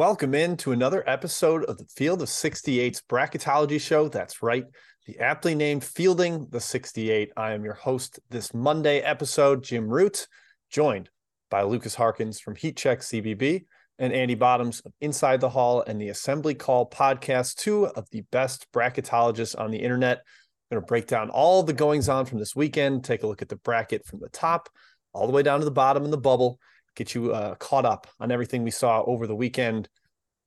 Welcome in to another episode of the Field of 68's Bracketology Show. That's right, the aptly named Fielding the 68. I am your host this Monday episode, Jim Root, joined by Lukas Harkins from Heat Check CBB and Andy Bottoms of Inside the Hall and the Assembly Call podcast, two of the best bracketologists on the internet. I'm going to break down all the goings on from this weekend, take a look at the bracket from the top all the way down to the bottom in the bubble get you uh, caught up on everything we saw over the weekend.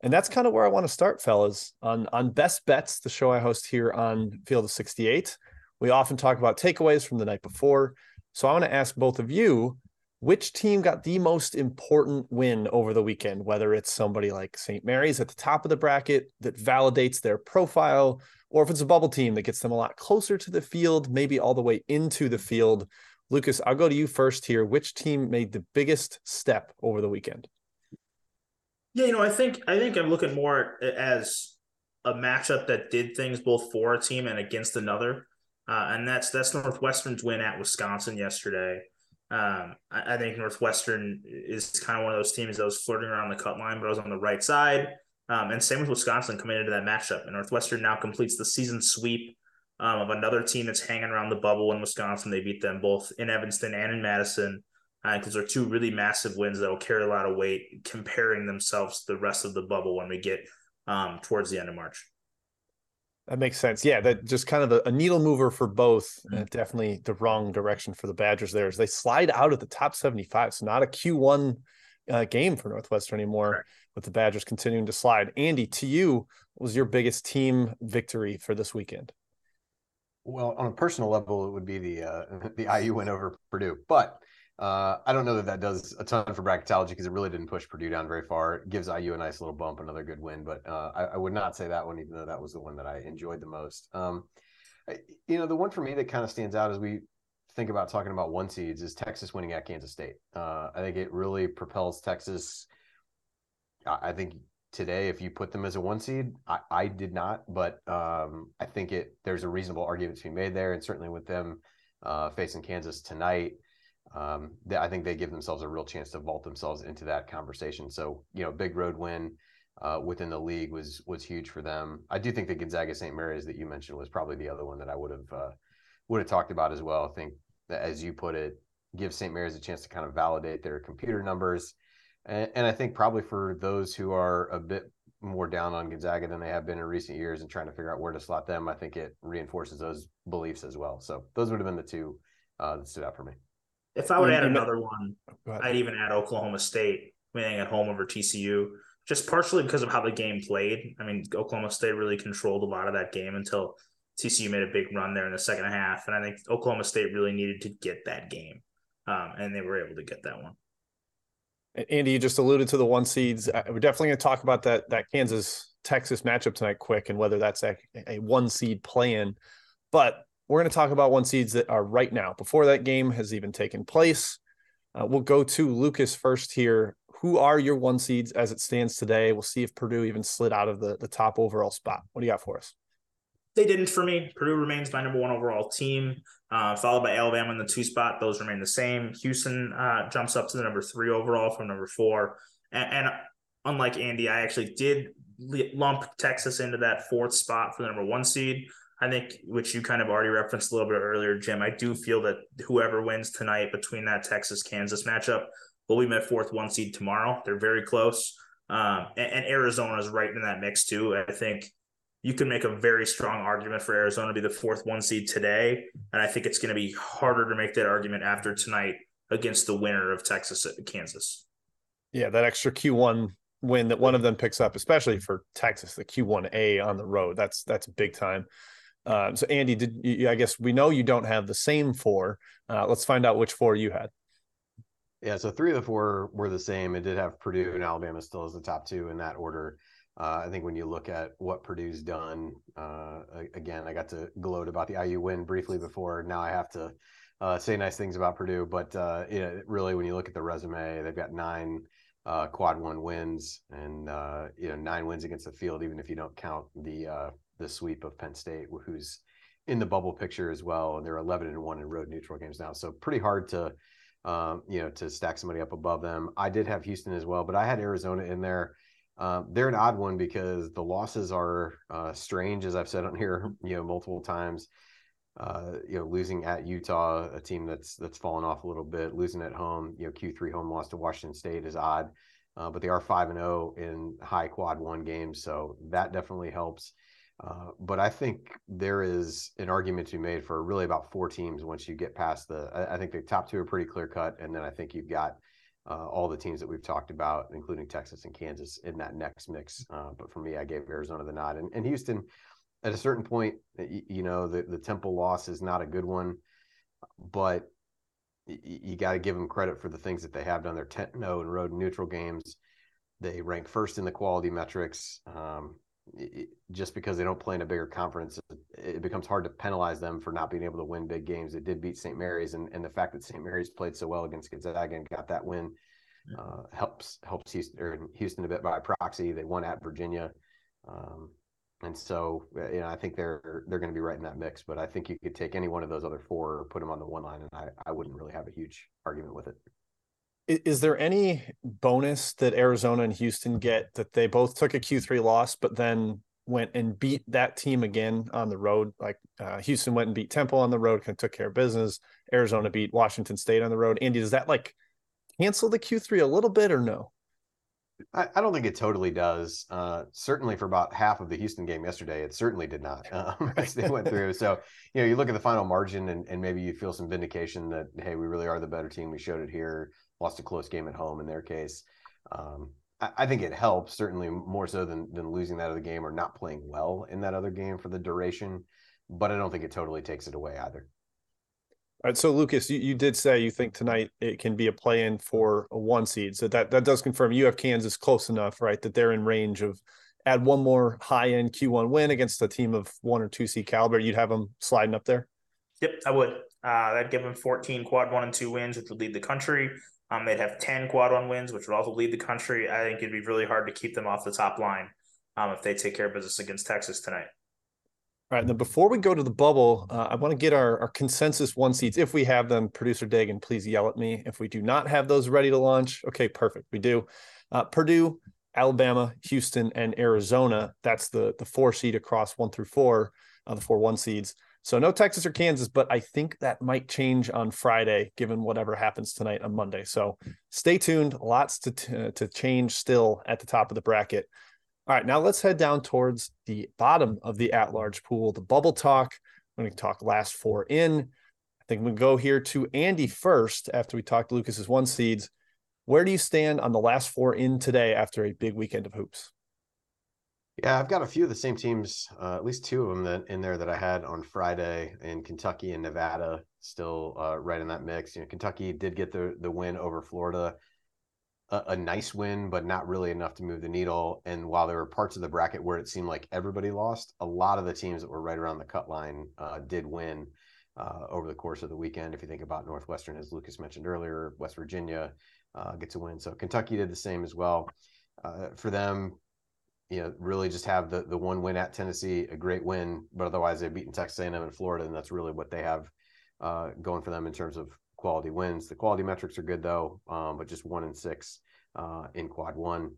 And that's kind of where I want to start, fellas, on on best bets, the show I host here on Field of 68. We often talk about takeaways from the night before. So I want to ask both of you, which team got the most important win over the weekend, whether it's somebody like St. Mary's at the top of the bracket that validates their profile, or if it's a bubble team that gets them a lot closer to the field, maybe all the way into the field. Lukas, I'll go to you first here. Which team made the biggest step over the weekend? Yeah, you know, I think I think I'm looking more as a matchup that did things both for a team and against another, uh, and that's that's Northwestern's win at Wisconsin yesterday. Um, I, I, think Northwestern is kind of one of those teams that was flirting around the cut line, but I was on the right side. Um, and same with Wisconsin coming into that matchup. And Northwestern now completes the season sweep um, of another team that's hanging around the bubble in Wisconsin. They beat them both in Evanston and in Madison because uh, they're two really massive wins that will carry a lot of weight comparing themselves to the rest of the bubble when we get um, towards the end of March. That makes sense. Yeah, that just kind of a, a needle mover for both. Mm-hmm. definitely the wrong direction for the Badgers there as they slide out of the top 75. So not a Q1 uh, game for Northwestern anymore right. with the Badgers continuing to slide. Andy, to you, was your biggest team victory for this weekend? Well, on a personal level, it would be the uh, the IU win over Purdue, but uh, I don't know that that does a ton for bracketology because it really didn't push Purdue down very far. It gives IU a nice little bump, another good win, but uh, I, I, would not say that one, even though that was the one that I enjoyed the most. Um, I, you know, the one for me that kind of stands out as we think about talking about one seeds is Texas winning at Kansas State. Uh, I think it really propels Texas. I think today if you put them as a one seed. I, I did not, but um, I think it there's a reasonable argument to be made there, and certainly with them uh, facing Kansas tonight, um, they, I think they give themselves a real chance to vault themselves into that conversation. So you know, big road win. Uh, within the league was was huge for them. I do think the Gonzaga St. Mary's that you mentioned was probably the other one that I would have uh, would have talked about as well. I think that, as you put it, gives St. Mary's a chance to kind of validate their computer numbers and, and I think probably for those who are a bit more down on Gonzaga than they have been in recent years and trying to figure out where to slot them, I think it reinforces those beliefs as well. So those would have been the two uh, that stood out for me. If I would add another one, I'd even add Oklahoma State winning at home over TCU, just partially because of how the game played. I mean, Oklahoma State really controlled a lot of that game until TCU made a big run there in the second half, and I think Oklahoma State really needed to get that game, um, and they were able to get that one. Andy, you just alluded to the one seeds. We're definitely going to talk about that that Kansas Texas matchup tonight, quick, and whether that's a, a one seed plan. But we're going to talk about one seeds that are right now before that game has even taken place. Uh, we'll go to Lukas first here. Who are your one seeds as it stands today? We'll see if Purdue even slid out of the, the top overall spot. What do you got for us? They didn't for me. Purdue remains my number one overall team, uh, followed by Alabama in the two spot. Those remain the same. Houston uh, jumps up to the number three overall from number four. And, and unlike Andy, I actually did lump Texas into that fourth spot for the number one seed. I think, which you kind of already referenced a little bit earlier, Jim. I do feel that whoever wins tonight between that Texas Kansas matchup will be my fourth one seed tomorrow. They're very close. Um, and, and Arizona is right in that mix too. I think you can make a very strong argument for Arizona to be the fourth one seed today. And I think it's going to be harder to make that argument after tonight against the winner of Texas at Kansas. Yeah, that extra Q1 win that one of them picks up, especially for Texas, the Q1A on the road. That's that's big time. Uh, so Andy, did you, I guess we know you don't have the same four. Uh, let's find out which four you had. Yeah, so three of the four were the same. It did have Purdue and Alabama still as the top two in that order. Uh, I think when you look at what Purdue's done, uh, again, I got to gloat about the IU win briefly before. Now I have to uh, say nice things about Purdue, but uh, really, when you look at the resume, they've got nine uh, quad one wins and uh, you know nine wins against the field, even if you don't count the the sweep of Penn State, who's in the bubble picture as well, and they're 11 and one in road neutral games now. So pretty hard to um, you know, to stack somebody up above them. I did have Houston as well, but I had Arizona in there. Um, they're an odd one because the losses are uh, strange, as I've said on here, you know, multiple times. Uh, you know, losing at Utah, a team that's that's fallen off a little bit, losing at home, you know, Q three home loss to Washington State is odd, uh, but they are five and zero oh in high quad one games, so that definitely helps. Uh, but I think there is an argument to be made for really about four teams once you get past the. I, I think the top two are pretty clear cut, and then I think you've got all the teams that we've talked about, including Texas and Kansas, in that next mix. Uh, but for me, I gave Arizona the nod, and, and Houston. At a certain point, you, you know the the Temple loss is not a good one, but you, you got to give them credit for the things that they have done. They're 10 0 in road neutral games. They rank first in the quality metrics. Um, just because they don't play in a bigger conference, it becomes hard to penalize them for not being able to win big games. They did beat St. Mary's, and, and the fact that St. Mary's played so well against Gonzaga and got that win uh, helps helps Houston, Houston a bit by proxy. They won at Virginia, um, and so uh, you know I think they're they're going to be right in that mix. But I think you could take any one of those other four or put them on the one line, and I, I wouldn't really have a huge argument with it is there any bonus that Arizona and Houston get that they both took a Q3 loss, but then went and beat that team again on the road? Like uh, Houston went and beat Temple on the road, kind of took care of business. Arizona beat Washington State on the road. Andy, does that like cancel the Q3 a little bit or no? I, I don't think it totally does. Uh, certainly for about half of the Houston game yesterday, it certainly did not um, as they went through. So, you know, you look at the final margin and, and maybe you feel some vindication that, hey, we really are the better team. We showed it here lost a close game at home in their case. Um, I, I, think it helps certainly more so than than losing that other game or not playing well in that other game for the duration. But I don't think it totally takes it away either. All right, so Lukas, you, you did say you think tonight it can be a play in for a one seed. So that that does confirm you have Kansas close enough, right? That they're in range of add one more high end Q1 win against a team of one or two seed caliber. You'd have them sliding up there. Yep, I would. Uh, that'd give them 14 quad one and two wins, which would lead the country. Um, they'd have 10 quad one wins, which would also lead the country. I think it'd be really hard to keep them off the top line um, if they take care of business against Texas tonight. All right. Then before we go to the bubble, uh, I want to get our, our consensus one seeds if we have them. Producer Dagan, please yell at me if we do not have those ready to launch. Okay, perfect. We do. Uh, Purdue, Alabama, Houston, and Arizona. That's the the four seed across one through four, uh, the four one seeds. So no Texas or Kansas, but I think that might change on Friday, given whatever happens tonight on Monday. So stay tuned. Lots to t- uh, to change still at the top of the bracket. All right, now let's head down towards the bottom of the at-large pool, the bubble talk. I'm going to talk last four in. I think we go here to Andy first after we talked Lukas's one seeds. Where do you stand on the last four in today after a big weekend of hoops? Yeah, I've got a few of the same teams, uh, at least two of them that in there that I had on Friday in Kentucky and Nevada, still uh, right in that mix. You know, Kentucky did get the the win over Florida, a, a, nice win, but not really enough to move the needle. And while there were parts of the bracket where it seemed like everybody lost, a lot of the teams that were right around the cut line uh, did win uh, over the course of the weekend. If you think about Northwestern, as Lukas mentioned earlier, West Virginia uh, gets a win, so Kentucky did the same as well. Uh, for them, you know, really just have the the one win at Tennessee, a great win, but otherwise they've beaten Texas A&M and Florida, and that's really what they have uh, going for them in terms of quality wins. The quality metrics are good though, um, but just one and six uh, in quad one.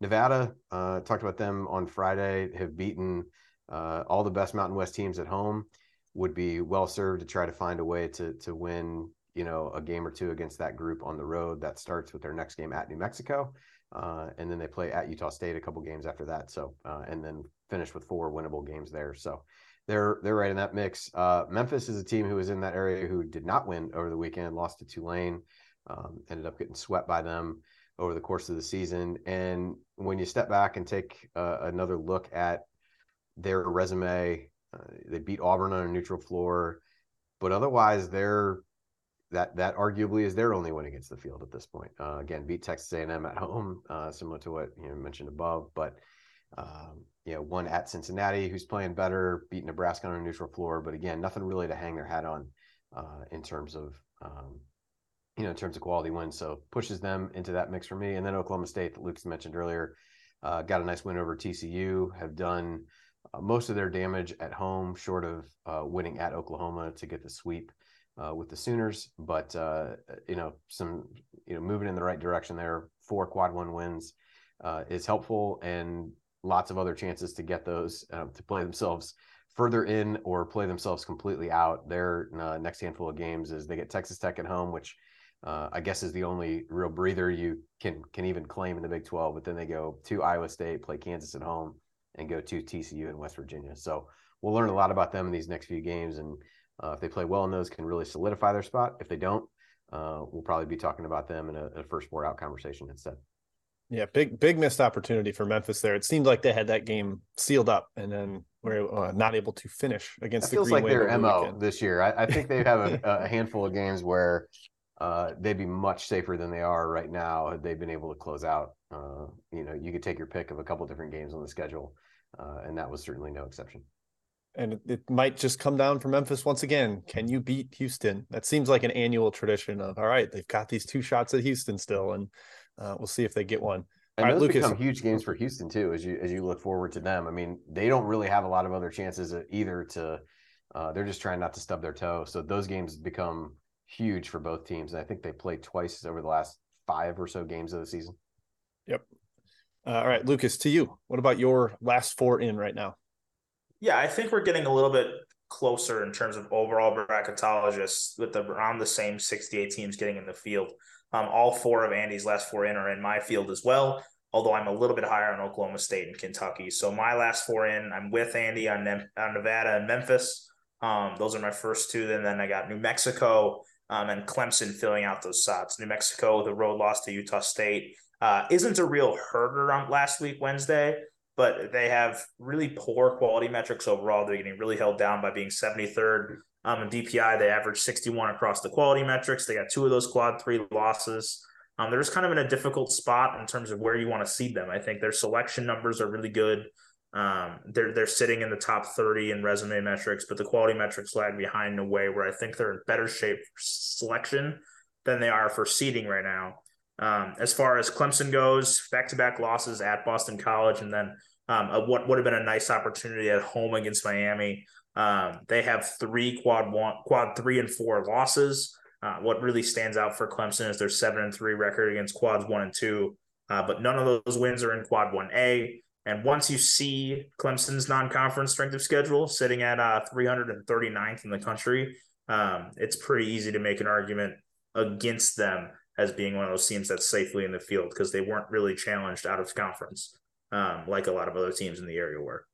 Nevada uh, talked about them on Friday. Have beaten uh, all the best Mountain West teams at home. Would be well served to try to find a way to to win, you know, a game or two against that group on the road. That starts with their next game at New Mexico, uh, and then they play at Utah State a couple games after that. So, uh, and then finish with four winnable games there. So, they're they're right in that mix. Uh, Memphis is a team who was in that area who did not win over the weekend, lost to Tulane, um, ended up getting swept by them over the course of the season. And when you step back and take uh, another look at their resume, uh, they beat Auburn on a neutral floor, but otherwise they're that that arguably is their only win against the field at this point. Uh, again, beat Texas A&M at home, uh, similar to what you know, mentioned above, but um, you know, one at Cincinnati who's playing better, beat Nebraska on a neutral floor, but again, nothing really to hang their hat on uh, in terms of um, you know in terms of quality wins. So pushes them into that mix for me. And then Oklahoma State that Luke's mentioned earlier uh, got a nice win over TCU. Have done uh, most of their damage at home, short of uh, winning at Oklahoma to get the sweep uh, with the Sooners. But uh, you know, some you know moving in the right direction there. Four quad one wins uh, is helpful, and lots of other chances to get those um, to play themselves further in or play themselves completely out. Their uh, next handful of games is they get Texas Tech at home, which uh, I guess is the only real breather you can can even claim in the Big 12. But then they go to Iowa State, play Kansas at home, and go to TCU in West Virginia. So we'll learn a lot about them in these next few games, and uh, if they play well in those, can really solidify their spot. If they don't, uh, we'll probably be talking about them in a, a first four out conversation instead. Yeah, big big missed opportunity for Memphis there. It seemed like they had that game sealed up, and then were uh, not able to finish against. That the feels Green like their mo weekend. this year. I, I think they have a, a handful of games where uh, they'd be much safer than they are right now had they been able to close out. Uh, you know, you could take your pick of a couple different games on the schedule, uh, and that was certainly no exception. And it, it might just come down for Memphis once again. Can you beat Houston? That seems like an annual tradition of all right, they've got these two shots at Houston still, and uh, we'll see if they get one. And All right, those Lukas. become huge games for Houston too, as you as you look forward to them. I mean, they don't really have a lot of other chances either to. Uh, they're just trying not to stub their toe, so those games become huge for both teams. And I think they played twice over the last five or so games of the season. Yep. Uh, all right, Lukas, to you. What about your last four in right now? Yeah, I think we're getting a little bit closer in terms of overall bracketologists with the, around the same 68 teams getting in the field. Um, all four of Andy's last four in are in my field as well, although I'm a little bit higher on Oklahoma State and Kentucky. So my last four in, I'm with Andy on, Nem- on Nevada and Memphis. Um, those are my first two. And then I got New Mexico um, and Clemson filling out those spots. New Mexico, the road loss to Utah State, uh, isn't a real herder on last week, Wednesday but they have really poor quality metrics overall. They're getting really held down by being 73rd um, in DPI. They average 61 across the quality metrics. They got two of those quad three losses. Um, they're just kind of in a difficult spot in terms of where you want to seed them. I think their selection numbers are really good. Um, they're they're sitting in the top 30 in resume metrics, but the quality metrics lag behind in a way where I think they're in better shape for selection than they are for seeding right now. Um, as far as Clemson goes, back-to-back losses at Boston College, and then um, what would have been a nice opportunity at home against Miami. Um, they have three quad one, quad three and four losses. Uh, what really stands out for Clemson is their seven and three record against quads one and two, uh, but none of those wins are in quad one A. And once you see Clemson's non-conference strength of schedule sitting at uh, 339th in the country, um, it's pretty easy to make an argument against them as being one of those teams that's safely in the field because they weren't really challenged out of conference um, like a lot of other teams in the area were.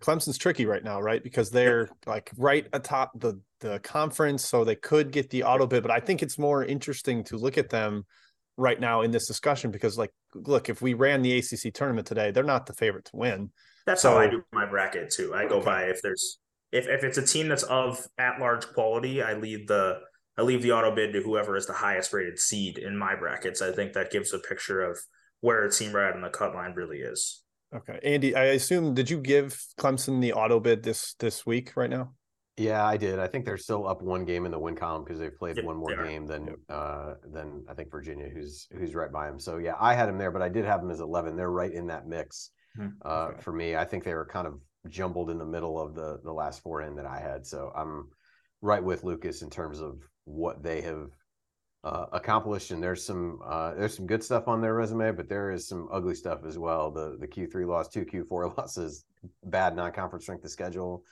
Clemson's tricky right now, right? Because they're like right atop the the conference, so they could get the auto bid. But I think it's more interesting to look at them right now in this discussion because, like, look, if we ran the ACC tournament today, they're not the favorite to win. That's So- how I do my bracket too. I go Okay. by if there's if if it's a team that's of at large quality, I lead the I leave the auto bid to whoever is the highest rated seed in my brackets. I think that gives a picture of where a team right on the cut line really is. Okay, Andy, I assume did you give Clemson the auto bid this this week right now? Yeah, I did. I think they're still up one game in the win column because they've played Yep, one more game than uh than I think Virginia, who's who's right by him. So yeah, I had him there, but I did have them as eleven. They're right in that mix mm-hmm. uh, okay. for me. I think they were kind of jumbled in the middle of the the last four in that I had. So I'm right with Lukas in terms of what they have uh, accomplished. And there's some uh, there's some good stuff on their resume, but there is some ugly stuff as well. The the Q3 loss, two Q4 losses, bad non-conference strength of schedule.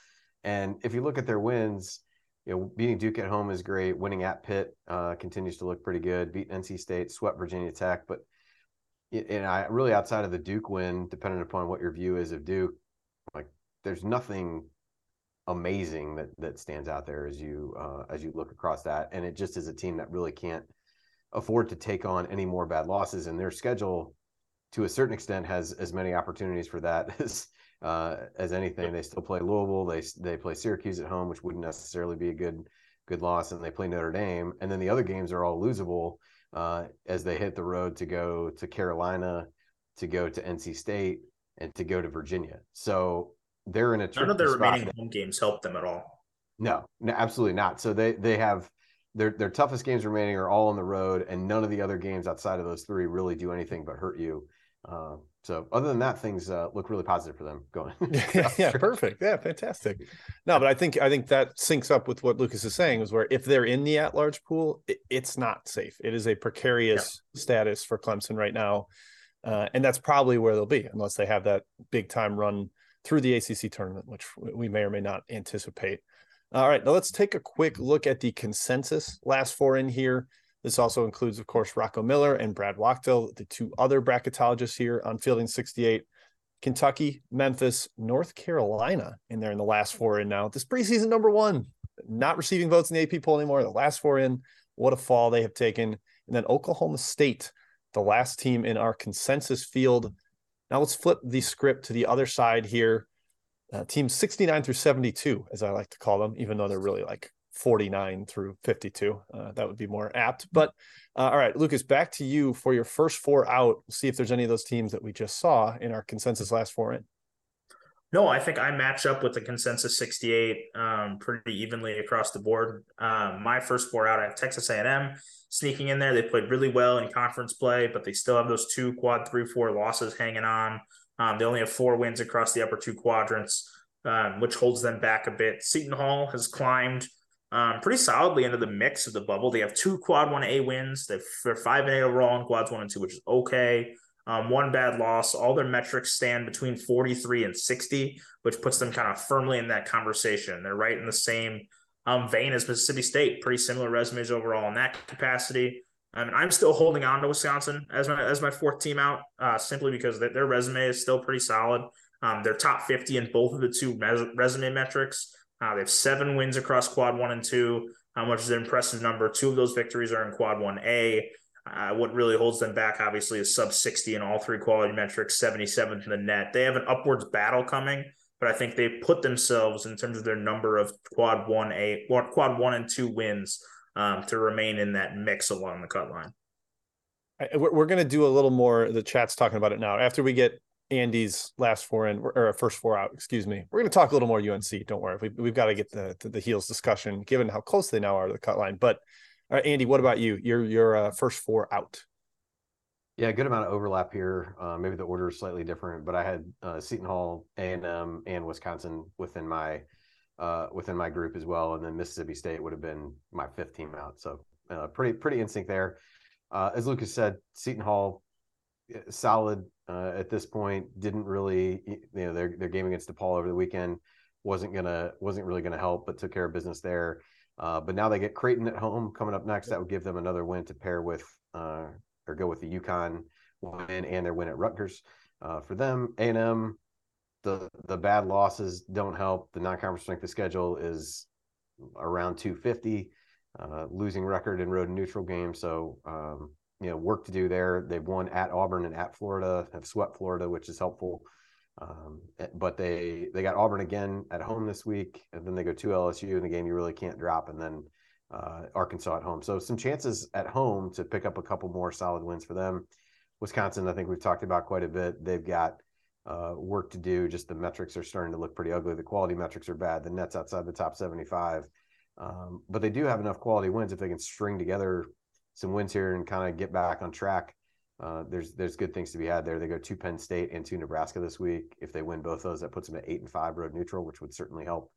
And if you look at their wins, you know, beating Duke at home is great. Winning at Pitt uh, continues to look pretty good. Beat NC State, swept Virginia Tech, but and I really outside of the Duke win, depending upon what your view is of Duke, like there's nothing amazing that that stands out there as you uh, as you look across that. And it just is a team that really can't afford to take on any more bad losses. And their schedule, to a certain extent, has as many opportunities for that as uh, as anything. They still play Louisville. They they play Syracuse at home, which wouldn't necessarily be a good good loss, and they play Notre Dame. And then the other games are all losable uh, as they hit the road to go to Carolina, to go to NC State, and to go to Virginia. So they're in a none of their remaining home games help them at all. No, no, absolutely not. So they they have their their toughest games remaining are all on the road, and none of the other games outside of those three really do anything but hurt you. Uh, so other than that, things uh, look really positive for them going. yeah, yeah, perfect. Yeah, fantastic. No, but I think I think that syncs up with what Lukas is saying is where if they're in the at-large pool, it, it's not safe. It is a precarious yeah. status for Clemson right now, uh, and that's probably where they'll be unless they have that big time run through the ACC tournament, which we may or may not anticipate. All right, now let's take a quick look at the consensus last four in here. This also includes, of course, Rocco Miller and Brad Wachtel, the two other bracketologists here on Fielding 68. Kentucky, Memphis, North Carolina in there in the last four in now. This preseason number one, not receiving votes in the AP poll anymore. The last four in, what a fall they have taken. And then Oklahoma State, the last team in our consensus field. Now let's flip the script to the other side here. Uh, teams 69 through 72, as I like to call them, even though they're really like 49 through 52. Uh, that would be more apt. But uh, all right, Lukas, back to you for your first four out. We'll see if there's any of those teams that we just saw in our consensus last four in. No, I think I match up with the consensus 68 um, pretty evenly across the board. Um, my first four out, I have Texas A&M sneaking in there. They played really well in conference play, but they still have those two quad three four losses hanging on. Um, they only have four wins across the upper two quadrants, um, which holds them back a bit. Seton Hall has climbed um, pretty solidly into the mix of the bubble. They have two quad one A wins. They're, five and eight overall in quads one and two, which is okay. Um, one bad loss. All their metrics stand between 43 and 60, which puts them kind of firmly in that conversation. They're right in the same um, vein as Mississippi State. Pretty similar resumes overall in that capacity. I mean, I'm still holding on to Wisconsin as my as my fourth team out, uh, simply because their, their resume is still pretty solid. Um, they're top 50 in both of the two resume metrics. Uh, they have seven wins across quad one and two, um, which is an impressive number. Two of those victories are in quad one A. Uh, what really holds them back, obviously, is sub 60 in all three quality metrics, 77th in the net. They have an upwards battle coming, but I think they put themselves in terms of their number of quad one A, quad one and two wins um, to remain in that mix along the cut line. We're going to do a little more. The chat's talking about it now. After we get Andy's last four in or first four out, excuse me. We're going to talk a little more UNC. Don't worry. We, we've got to get the, the, the heels discussion given how close they now are to the cut line. But all right, Andy, what about you? Your your uh, first four out. Yeah, good amount of overlap here. Uh, maybe the order is slightly different, but I had uh, Seton Hall, A and M, and Wisconsin within my uh, within my group as well, and then Mississippi State would have been my fifth team out. So uh, pretty pretty instinct there. Uh, as Lukas said, Seton Hall solid uh, at this point. Didn't really, you know, their their game against DePaul over the weekend wasn't gonna wasn't really gonna help, but took care of business there. Uh, but now they get Creighton at home coming up next. That would give them another win to pair with uh, or go with the UConn win and their win at Rutgers. Uh, for them, A and M, the the bad losses don't help. The non-conference strength of schedule is around 250, uh, losing record in road and neutral games. So um, you know work to do there. They've won at Auburn and at Florida, have swept Florida, which is helpful. Um, eh, but they they got Auburn again at home this week, and then they go to LSU in the game you really can't drop, and then uh, Arkansas at home. So some chances at home to pick up a couple more solid wins for them. Wisconsin, I think we've talked about quite a bit. They've got uh, work to do. Just the metrics are starting to look pretty ugly. The quality metrics are bad. The nets outside the top 75. Um, but they do have enough quality wins if they can string together some wins here and kind of get back on track there's there's good things to be had there. They go to Penn State and to Nebraska this week. If they win both those, that puts them at eight and five road neutral, which would certainly help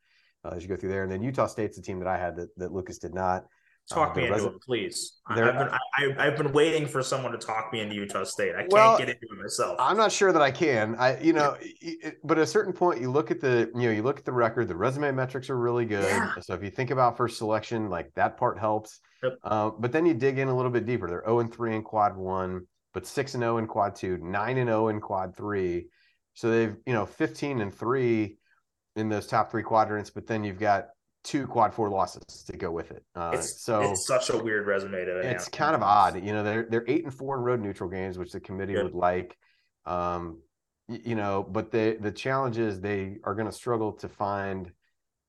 uh, as you go through there. And then Utah State's a team that I had that, that Lukas did not. Talk uh, me into it, please. I've been, I, have been waiting for someone to talk me into Utah State. I can't get into it myself. I'm not sure that I can. I, you know, it, but at a certain point, you look at the, you know, you look at the record. The resume metrics are really good. Yeah. So if you think about first selection, like that part helps. Yep. Uh, but then you dig in a little bit deeper. They're 0 and 3 in quad one, but 6 and 0 in quad two, 9 and 0 in quad three. So they've, you know, 15 and three in those top three quadrants. But then you've got two quad four losses to go with it. Uh, it's, so it's such a weird resume to It's kind of odd. You know, they're they're eight and four in road neutral games, which the committee would like. Um, you know, but the the challenge is they are going to struggle to find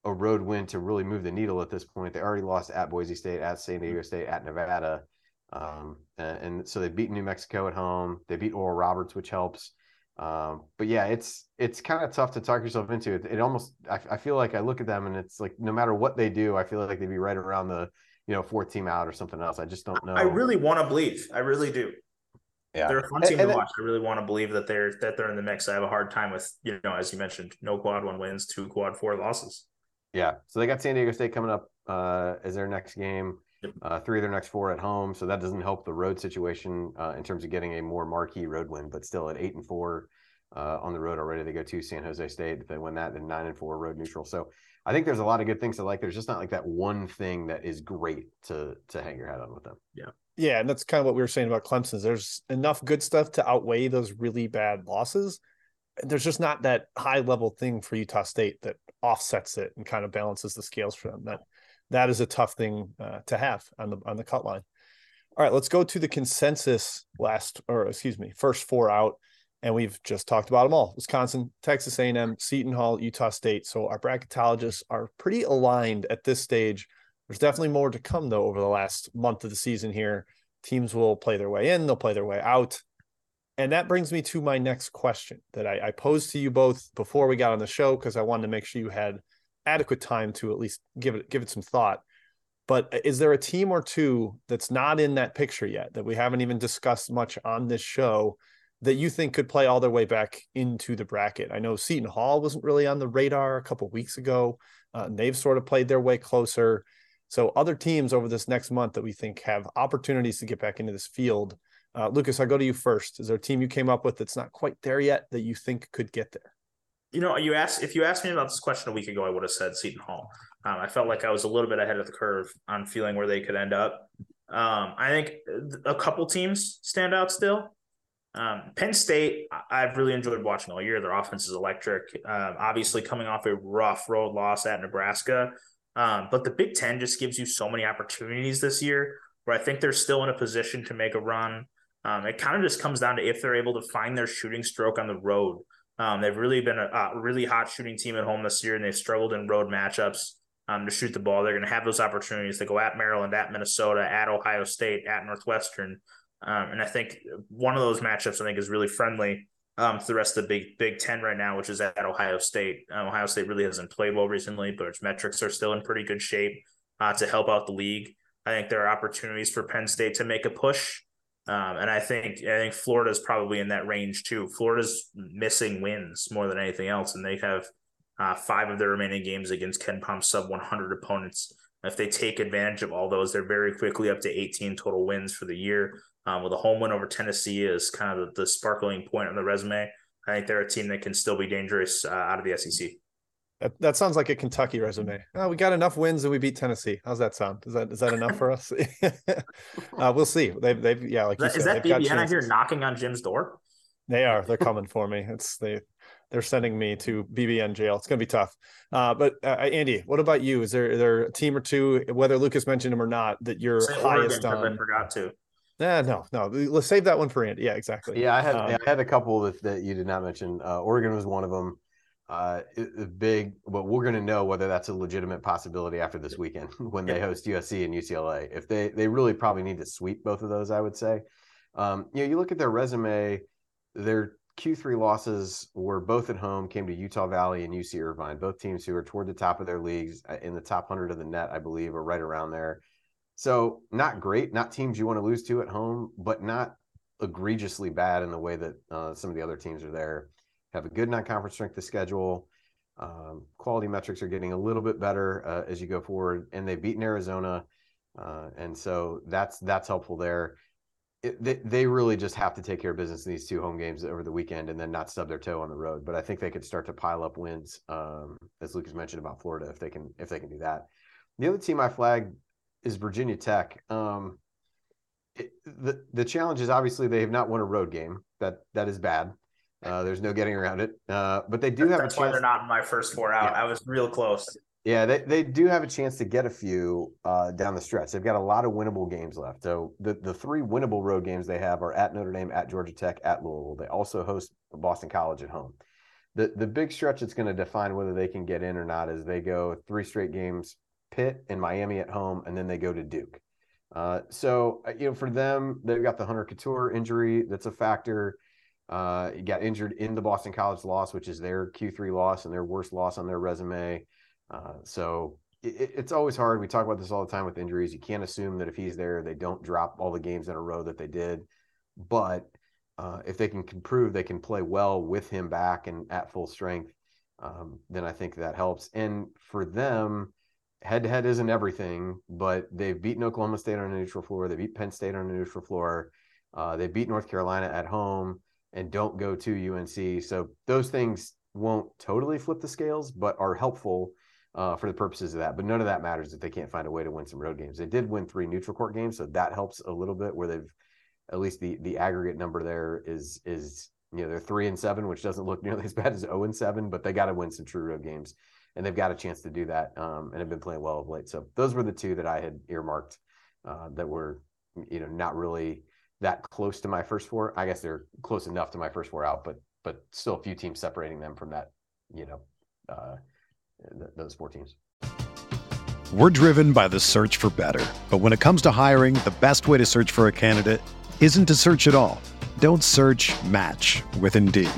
a road win to really move the needle at this point. They already lost at Boise State, at San Diego State, at Nevada. Um, and, and so they beat New Mexico at home. They beat Oral Roberts, which helps. Um, but yeah, it's it's kind of tough to talk yourself into it. It almost I, I, feel like I look at them and it's like no matter what they do, I feel like they'd be right around the you know fourth team out or something else. I just don't know. I really want to believe. I really do. Yeah, they're a fun team and, and to watch. I really want to believe that they're that they're in the mix. I have a hard time with you know as you mentioned, no quad one wins, two quad four losses. Yeah, so they got San Diego State coming up uh, as their next game. Uh, three of their next four at home, so that doesn't help the road situation uh, in terms of getting a more marquee road win. But still, at eight and four uh, on the road already, they go to San Jose State. If they win that, then nine and four road neutral. So I think there's a lot of good things to like. There's just not like that one thing that is great to to hang your hat on with them. Yeah, yeah, and that's kind of what we were saying about Clemson. There's enough good stuff to outweigh those really bad losses. There's just not that high level thing for Utah State that offsets it and kind of balances the scales for them. That that is a tough thing uh, to have on the on the cut line. All right, let's go to the consensus last, or excuse me, first four out, and we've just talked about them all: Wisconsin, Texas A&M, Seton Hall, Utah State. So our bracketologists are pretty aligned at this stage. There's definitely more to come though over the last month of the season here. Teams will play their way in, they'll play their way out. And that brings me to my next question that I, I posed to you both before we got on the show because I wanted to make sure you had adequate time to at least give it give it some thought. But is there a team or two that's not in that picture yet that we haven't even discussed much on this show that you think could play all their way back into the bracket? I know Seton Hall wasn't really on the radar a couple weeks ago. Uh, they've sort of played their way closer. So other teams over this next month that we think have opportunities to get back into this field. Uh, Lukas, I'll go to you first. Is there a team you came up with that's not quite there yet that you think could get there? You know, you asked if you asked me about this question a week ago, I would have said Seton Hall. Um, I felt like I was a little bit ahead of the curve on feeling where they could end up. Um, I think a couple teams stand out still. Um, Penn State, I've really enjoyed watching all year. Their offense is electric. Um, obviously, coming off a rough road loss at Nebraska, um, but the Big Ten just gives you so many opportunities this year. Where I think they're still in a position to make a run. Um, it kind of just comes down to if they're able to find their shooting stroke on the road. Um, they've really been a, a, really hot shooting team at home this year, and they've struggled in road matchups um, to shoot the ball. They're going to have those opportunities to go at Maryland, at Minnesota, at Ohio State, at Northwestern, um, and I think one of those matchups I think is really friendly um, to the rest of the Big Big Ten right now, which is at Ohio State. Um, Ohio State really hasn't played well recently, but its metrics are still in pretty good shape uh, to help out the league. I think there are opportunities for Penn State to make a push. Um, and I think I think Florida's probably in that range too. Florida's missing wins more than anything else, and they have uh, five of their remaining games against KenPom sub 100 opponents. If they take advantage of all those, they're very quickly up to 18 total wins for the year. Um, with a home win over Tennessee is kind of the, the, sparkling point on the resume. I think they're a team that can still be dangerous uh, out of the SEC. That, that sounds like a Kentucky resume. Oh, we got enough wins and we beat Tennessee. How's that sound? Is that is that enough for us? uh, we'll see. They've they've yeah, like is that, said, is that BBN I hear knocking on Jim's door? They are. They're coming for me. It's they they're sending me to BBN jail. It's going to be tough. Uh, but uh, Andy, what about you? Is there is there a team or two, whether Lukas mentioned them or not, that you're Say highest Oregon, on? I forgot to. Yeah, no, no. Let's save that one for Andy. Yeah, exactly. Yeah, I had um, I had a couple that, that you did not mention. Uh, Oregon was one of them uh, the big, but we're going to know whether that's a legitimate possibility after this weekend when they host USC and UCLA. If they they really probably need to sweep both of those, I would say. Um, you know, you look at their resume, their Q3 losses were both at home, came to Utah Valley and UC Irvine, both teams who are toward the top of their leagues uh, in the top 100 of the net, I believe, or right around there. So, not great, not teams you want to lose to at home, but not egregiously bad in the way that uh, some of the other teams are there. Have a good non-conference strength of schedule. Um, quality metrics are getting a little bit better uh, as you go forward, and they've beaten Arizona, uh, and so that's that's helpful there. It, they, they really just have to take care of business in these two home games over the weekend and then not stub their toe on the road. But I think they could start to pile up wins, um, as Lukas mentioned about Florida, if they can if they can do that. The other team I flagged is Virginia Tech. Um, it, the the challenge is obviously they have not won a road game. That that is bad. Uh, there's no getting around it. Uh, but they do have That's a chance. why they're not in my first four out. Yeah. I was real close. Yeah, they, they do have a chance to get a few uh, down the stretch. They've got a lot of winnable games left. So the, the three winnable road games they have are at Notre Dame, at Georgia Tech, at Louisville. They also host Boston College at home. The the big stretch that's going to define whether they can get in or not is they go three straight games, Pitt and Miami at home, and then they go to Duke. Uh, so uh, you know, for them, they've got the Hunter Cattoor injury that's a factor. Uh, he got injured in the Boston College loss, which is their Q3 loss and their worst loss on their resume. Uh, so it, it's always hard. We talk about this all the time with injuries. You can't assume that if he's there, they don't drop all the games in a row that they did. But uh, if they can, prove they can play well with him back and at full strength, um, then I think that helps. And for them, head to head isn't everything, but they've beaten Oklahoma State on a neutral floor. They beat Penn State on a neutral floor. Uh, they beat North Carolina at home and don't go to UNC. So those things won't totally flip the scales, but are helpful uh, for the purposes of that. But none of that matters if they can't find a way to win some road games. They did win three neutral court games, so that helps a little bit. Where they've at least the the aggregate number there is is you know they're three and seven, which doesn't look nearly as bad as zero and seven, but they got to win some true road games, and they've got a chance to do that, um, and have been playing well of late. So those were the two that I had earmarked uh, that were you know not really that close to my first four. I guess they're close enough to my first four out, but but still a few teams separating them from that, you know, uh, th- those four teams. We're driven by the search for better. But when it comes to hiring, the best way to search for a candidate isn't to search at all. Don't search match with Indeed.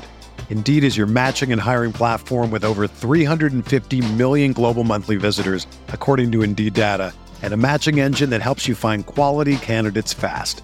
Indeed is your matching and hiring platform with over 350 million global monthly visitors, according to Indeed data, and a matching engine that helps you find quality candidates fast.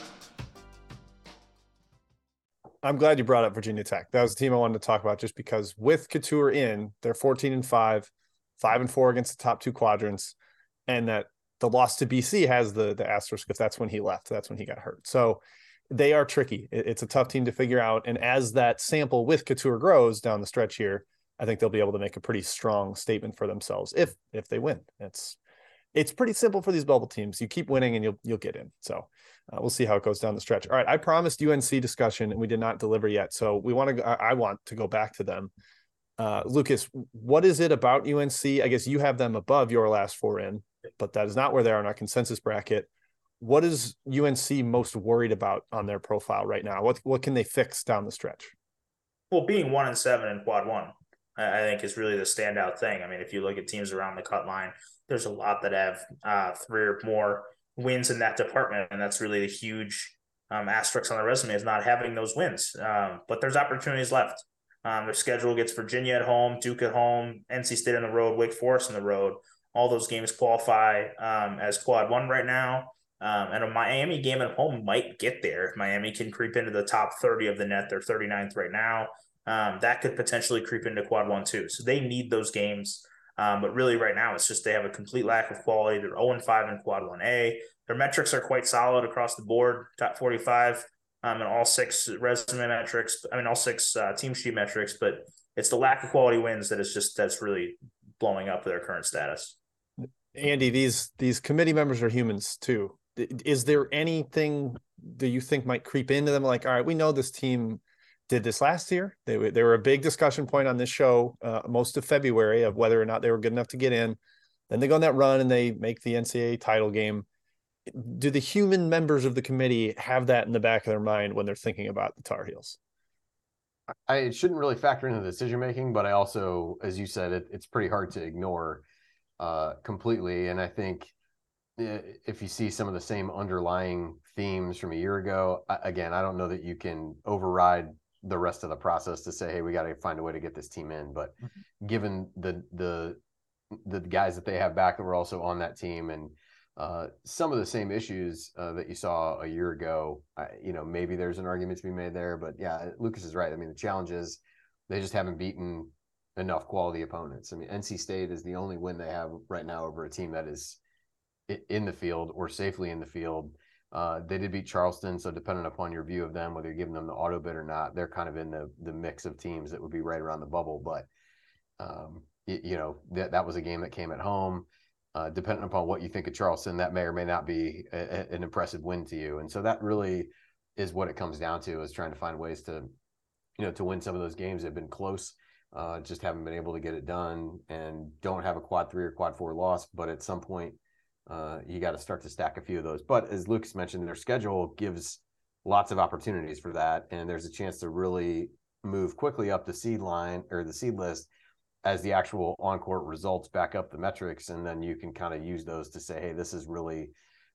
I'm glad you brought up Virginia Tech. That was the team I wanted to talk about just because with Cattoor in, they're 14 and 5, 5 and 4 against the top two quadrants, and that the loss to BC has the the asterisk if that's when he left. That's when he got hurt. So they are tricky. It's a tough team to figure out. And as that sample with Cattoor grows down the stretch here, I think they'll be able to make a pretty strong statement for themselves if if they win. It's it's pretty simple for these bubble teams. You keep winning and you'll you'll get in. So uh, we'll see how it goes down the stretch. All right, I promised UNC discussion and we did not deliver yet. So we want to. I, want to go back to them. Uh, Lukas, what is it about UNC? I guess you have them above your last four in, but that is not where they are in our consensus bracket. What is UNC most worried about on their profile right now? What what can they fix down the stretch? Well, being one and seven in quad one, I I think is really the standout thing. I mean, if you look at teams around the cut line, there's a lot that have uh, three or more wins in that department, and that's really the huge um, asterisk on the resume is not having those wins. Um, but there's opportunities left. Um, their schedule gets Virginia at home, Duke at home, NC State on the road, Wake Forest on the road. All those games qualify um, as quad one right now. Um, and a Miami game at home might get there. If Miami can creep into the top 30 of the net, they're 39th right now. Um, that could potentially creep into quad one too. So they need those games. Um, but really, right now, it's just they have a complete lack of quality. They're 0 5 in quad 1A. Their metrics are quite solid across the board, top 45 um, in all six resume metrics. I mean, all six uh, team sheet metrics, but it's the lack of quality wins that is just that's really blowing up their current status. Andy, these these committee members are humans too. is there anything that you think might creep into them? Like, all right, we know this team did this last year. They, they were a big discussion point on this show uh, most of February of whether or not they were good enough to get in. Then they go on that run and they make the NCAA title game. Do the human members of the committee have that in the back of their mind when they're thinking about the Tar Heels? I it shouldn't really factor into the decision making, but I also, as you said, it, it's pretty hard to ignore uh, completely. And I think if you see some of the same underlying themes from a year ago, again, I don't know that you can override the rest of the process to say, hey, we got to find a way to get this team in. But mm-hmm. given the the the guys that they have back that were also on that team and uh, some of the same issues uh, that you saw a year ago, I, you know, maybe there's an argument to be made there. But yeah, Lukas is right. I mean, the challenge is they just haven't beaten enough quality opponents. I mean, NC State is the only win they have right now over a team that is in the field or safely in the field. Uh, they did beat Charleston, so depending upon your view of them, whether you're giving them the auto bid or not, they're kind of in the the mix of teams that would be right around the bubble. But um, you, you know that that was a game that came at home. Uh, depending upon what you think of Charleston, that may or may not be a, a, an impressive win to you. And so that really is what it comes down to: is trying to find ways to, you know, to win some of those games that have been close, uh, just haven't been able to get it done, and don't have a quad three or quad four loss. But at some point, uh, you got to start to stack a few of those. But as Lukas mentioned, their schedule gives lots of opportunities for that, and there's a chance to really move quickly up the seed line or the seed list as the actual on-court results back up the metrics, and then you can kind of use those to say, hey, this is really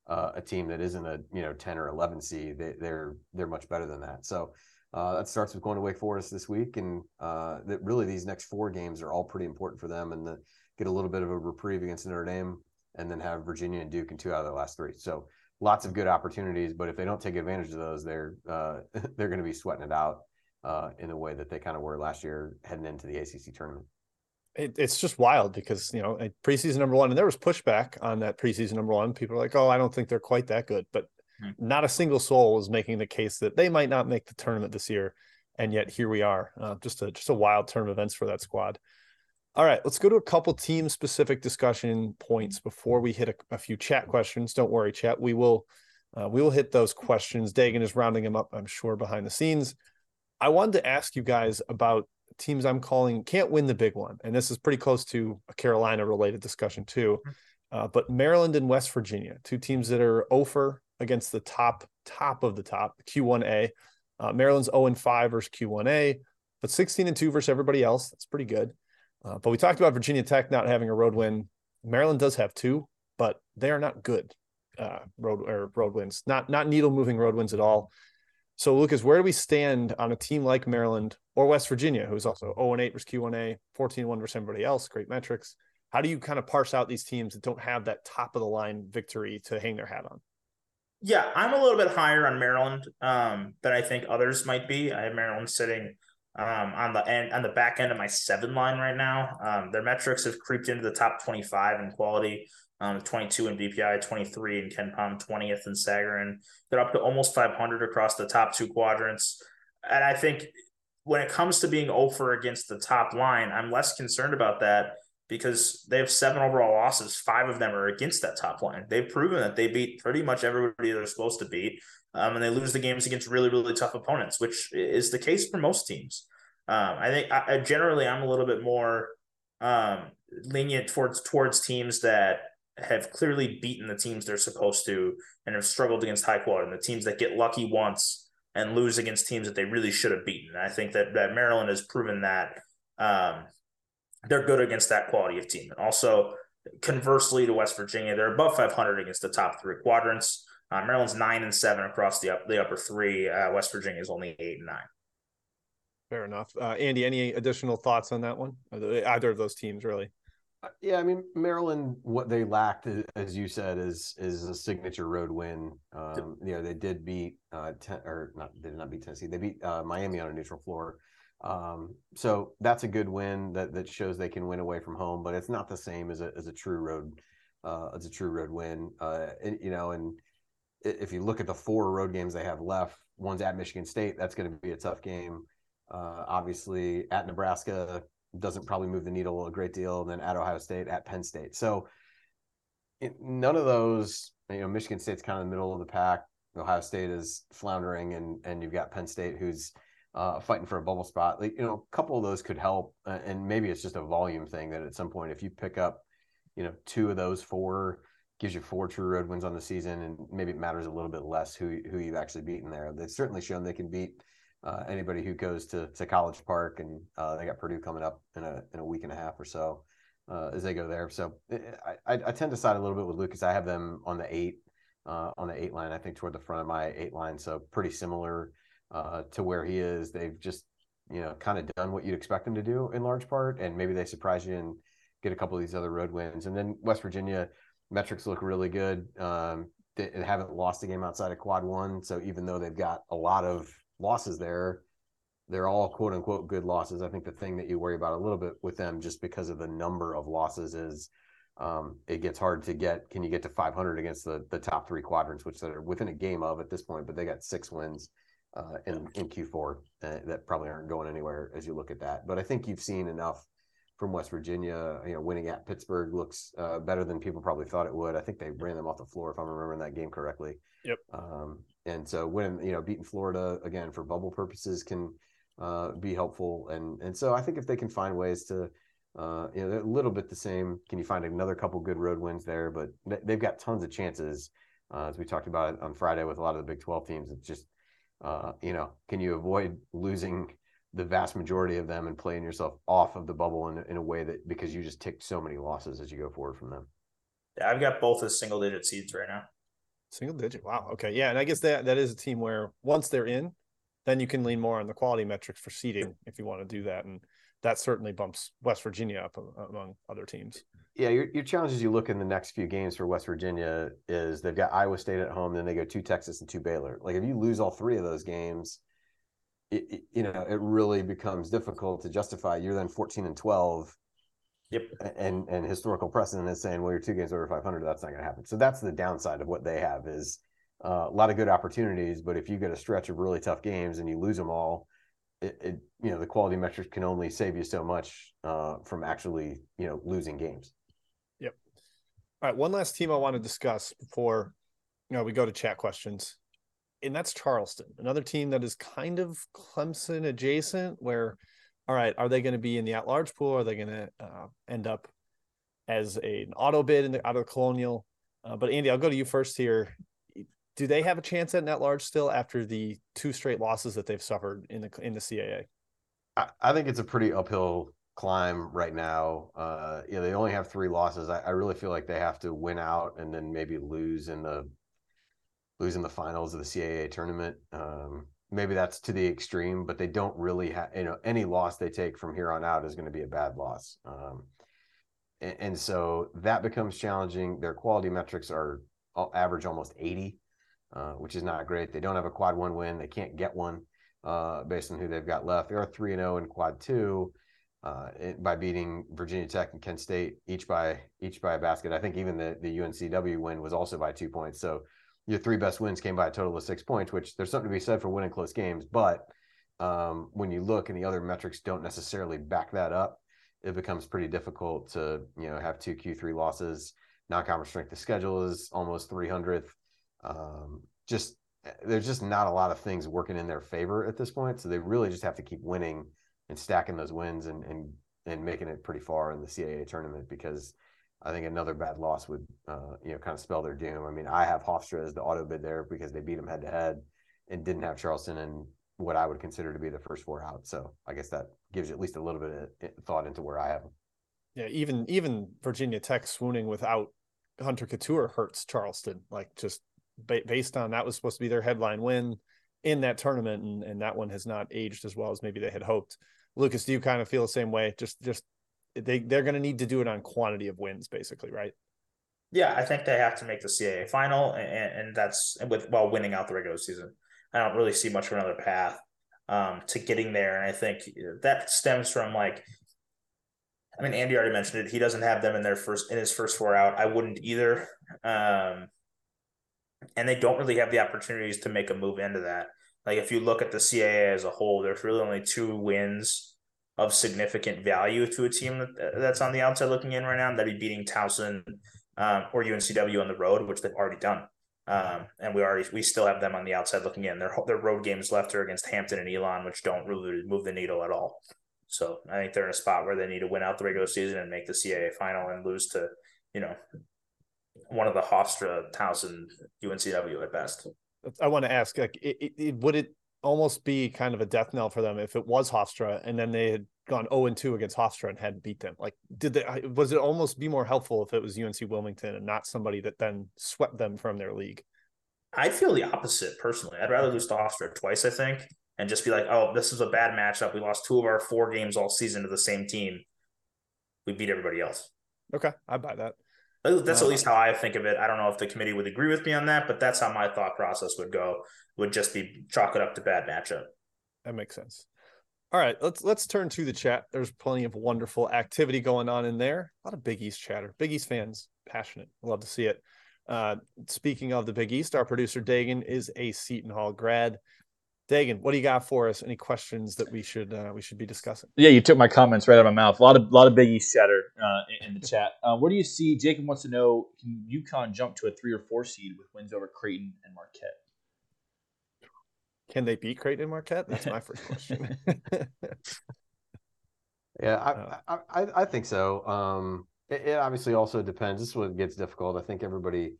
uh, a team that isn't a you know 10 or 11 seed. They, are they're, they're much better than that. So. Uh, that starts with going to Wake Forest this week, and uh, that really these next four games are all pretty important for them, and the, get a little bit of a reprieve against Notre Dame and then have Virginia and Duke in two out of the last three. So lots of good opportunities, but if they don't take advantage of those, they're uh, they're going to be sweating it out uh, in the way that they kind of were last year heading into the ACC tournament. It, it's just wild because you know preseason number one, and there was pushback on that preseason number one. People are like, "Oh, I don't think they're quite that good," but hmm. not a single soul was making the case that they might not make the tournament this year, and yet here we are. Uh, just a just a wild turn of events for that squad. All right, let's go to a couple team specific discussion points before we hit a, a, few chat questions. Don't worry, chat. We will uh, we will hit those questions. Dagan is rounding them up, I'm sure, behind the scenes. I wanted to ask you guys about teams I'm calling can't win the big one, and this is pretty close to a Carolina related discussion too. Mm-hmm. Uh, but Maryland and West Virginia, two teams that are over against the top top of the top Q1A. Uh, Maryland's 0 and 5 versus Q1A, but 16 and 2 versus everybody else. That's pretty good. Uh, but we talked about Virginia Tech not having a road win. Maryland does have two, but they are not good uh, road or road wins. Not not needle moving road wins at all. So Lukas, where do we stand on a team like Maryland or West Virginia, who's also 0 and 8 versus Q1A, 14 1 versus everybody else? Great metrics. How do you kind of parse out these teams that don't have that top of the line victory to hang their hat on? Yeah, I'm a little bit higher on Maryland um, than I think others might be. I have Maryland sitting um, on the end on the back end of my seven line right now. Um, their metrics have creeped into the top 25 in quality. Um, 22 in BPI, 23 in KenPom, 20th in Sagarin. They're up to almost 500 across the top two quadrants. And I think when it comes to being over against the top line, I'm less concerned about that because they have seven overall losses. Five of them are against that top line. They've proven that they beat pretty much everybody they're supposed to beat um, and they lose the games against really really tough opponents, which is the case for most teams. Um, I think I, generally I'm a little bit more um, lenient towards towards teams that have clearly beaten the teams they're supposed to and have struggled against high quality, and the teams that get lucky once and lose against teams that they really should have beaten. I think that that Maryland has proven that um, they're good against that quality of team. And also, conversely to West Virginia, they're above 500 against the top three quadrants. Uh, Maryland's nine and seven across the up, the upper three. Uh, West Virginia is only eight and nine. Fair enough. Uh, Andy, any additional thoughts on that one? Either of those teams, really? Uh, yeah, I mean Maryland. What they lacked, as you said, is is a signature road win. Um, you know, they did beat uh, ten, or not. They did not beat Tennessee. They beat uh, Miami on a neutral floor. Um, so that's a good win that that shows they can win away from home, but it's not the same as a as a true road uh, as a true road win. Uh, and, you know, and if you look at the four road games they have left, one's at Michigan State. That's going to be a tough game. Uh, obviously, at Nebraska doesn't probably move the needle a great deal. And then at Ohio State, at Penn State. So it, none of those you know, Michigan State's kind of the middle of the pack. Ohio State is floundering, and and you've got Penn State who's uh, fighting for a bubble spot. Like, you know, a couple of those could help, and maybe it's just a volume thing that at some point, if you pick up, you know, two of those four, gives you four true road wins on the season, and maybe it matters a little bit less who who you've actually beaten there. They've certainly shown they can beat uh, anybody who goes to to College Park, and uh, they got Purdue coming up in a in a week and a half or so uh, as they go there. So eh, I, I tend to side a little bit with Lukas. I have them on the eight uh, on the eight line. I think toward the front of my eight line, so pretty similar uh, to where he is. They've just you know kind of done what you'd expect them to do in large part, and maybe they surprise you and get a couple of these other road wins. And then West Virginia metrics look really good. Um, they haven't lost a game outside of quad one, so even though they've got a lot of losses there, they're all quote unquote good losses. I think the thing that you worry about a little bit with them, just because of the number of losses, is um, it gets hard to get. Can you get to 500 against the the top three quadrants, which they're within a game of at this point? But they got six wins uh, in in Q4 uh, that probably aren't going anywhere as you look at that. But I think you've seen enough from West Virginia. You know, winning at Pittsburgh looks uh, better than people probably thought it would. I think they ran them off the floor if I'm remembering that game correctly. Yep. Um, and so winning, you know, beating Florida again for bubble purposes can uh, be helpful. And and so I think if they can find ways to, uh, you know, a little bit the same. Can you find another couple good road wins there? But they've got tons of chances, uh, as we talked about on Friday with a lot of the Big Twelve teams. It's just, uh, you know, can you avoid losing the vast majority of them and playing yourself off of the bubble in, in a way that because you just ticked so many losses as you go forward from them. Yeah, I've got both as single digit seeds right now. Single digit. Wow. Okay. Yeah. And I guess that that is a team where once they're in, then you can lean more on the quality metrics for seeding if you want to do that. And that certainly bumps West Virginia up uh, among other teams. Yeah, your, your challenge as you look in the next few games for West Virginia is they've got Iowa State at home, then they go to Texas and to Baylor. Like if you lose all three of those games, it, you know it really becomes difficult to justify. You're then 14 and 12. Yep. And and historical precedent is saying, well, you're two games over 500. That's not going to happen. So that's the downside of what they have is uh, a lot of good opportunities, but if you get a stretch of really tough games and you lose them all, it, it you know the quality metrics can only save you so much uh, from actually you know losing games. Yep. All right, one last team I want to discuss before you know we go to chat questions, and that's Charleston, another team that is kind of Clemson adjacent. Where, all right, are they going to be in the at-large pool? Are they going to uh, end up as a, an auto bid in the, out of the Colonial? Uh, but Andy, I'll go to you first here do they have a chance at net large still after the two straight losses that they've suffered in the in the CAA? I, I think it's a pretty uphill climb right now. Uh, they only have three losses. I, I, really feel like they have to win out and then maybe lose in the lose in the finals of the CAA tournament. Um, maybe that's to the extreme, but they don't really have you know any loss they take from here on out is going to be a bad loss. Um, and, and so that becomes challenging. Their quality metrics are average almost 80 uh, which is not great. They don't have a quad one win. They can't get one uh, based on who they've got left. They are 3 and 0 in quad two uh, by beating Virginia Tech and Kent State each by each by a basket. I think even the, the UNCW win was also by two points. So your three best wins came by a total of six points, which there's something to be said for winning close games. But um, when you look and the other metrics don't necessarily back that up, it becomes pretty difficult to you know have two Q3 losses. Non-conference strength of schedule is almost 300th um, just there's just not a lot of things working in their favor at this point. So they really just have to keep winning and stacking those wins and and and making it pretty far in the CAA tournament because I think another bad loss would uh, you know kind of spell their doom. I mean, I have Hofstra as the auto bid there because they beat them head to head and didn't have Charleston and what I would consider to be the first four out. So I guess that gives you at least a little bit of thought into where I have them. Yeah, even even Virginia Tech swooning without Hunter Cattoor hurts Charleston. Like just based on that was supposed to be their headline win in that tournament, and, and that one has not aged as well as maybe they had hoped. Lukas, do you kind of feel the same way? Just just they they're going to need to do it on quantity of wins, basically, right? Yeah, I think they have to make the CAA final, and, and that's with while winning out the regular season. I don't really see much of another path um, to getting there, and I think that stems from like I mean, Andy already mentioned it. He doesn't have them in their first in his first four out. I wouldn't either. Um, and they don't really have the opportunities to make a move into that. Like if you look at the CAA as a whole, there's really only two wins of significant value to a team that, that's on the outside looking in right now. That'd be beating Towson um, or UNCW on the road, which they've already done. Um, and we already we still have them on the outside looking in. Their their road games left are against Hampton and Elon, which don't really move the needle at all. So I think they're in a spot where they need to win out the regular season and make the CAA final and lose to, you know, one of the Hofstra Towson UNCW at best. I want to ask, like, it, it, would it almost be kind of a death knell for them if it was Hofstra and then they had gone 0 and 2 against Hofstra and hadn't beat them? Like, did they, was it almost be more helpful if it was UNC Wilmington and not somebody that then swept them from their league? I'd feel the opposite personally. I'd rather lose to Hofstra twice, I think, and just be like, oh, this is a bad matchup. We lost two of our four games all season to the same team. We beat everybody else. Okay. I buy that. That's at least how I think of it. I don't know if the committee would agree with me on that, but that's how my thought process would go. Would just be chalk it up to bad matchup. That makes sense. All right, let's let's turn to the chat. There's plenty of wonderful activity going on in there. A lot of Big East chatter. Big East fans, passionate. Love to see it. Uh, speaking of the Big East, our producer Dagan is a Seton Hall grad. Dagan, what do you got for us? Any questions that we should uh, we should be discussing? Yeah, you took my comments right out of my mouth. A lot of lot of Big East chatter uh, in the chat. Uh, where do you see? Jacob wants to know: Can UConn jump to a three or four seed with wins over Creighton and Marquette? Can they beat Creighton and Marquette? That's my first question. yeah, I, uh. I, I think so. Um, it, it, obviously also depends. This is what gets difficult. I think everybody,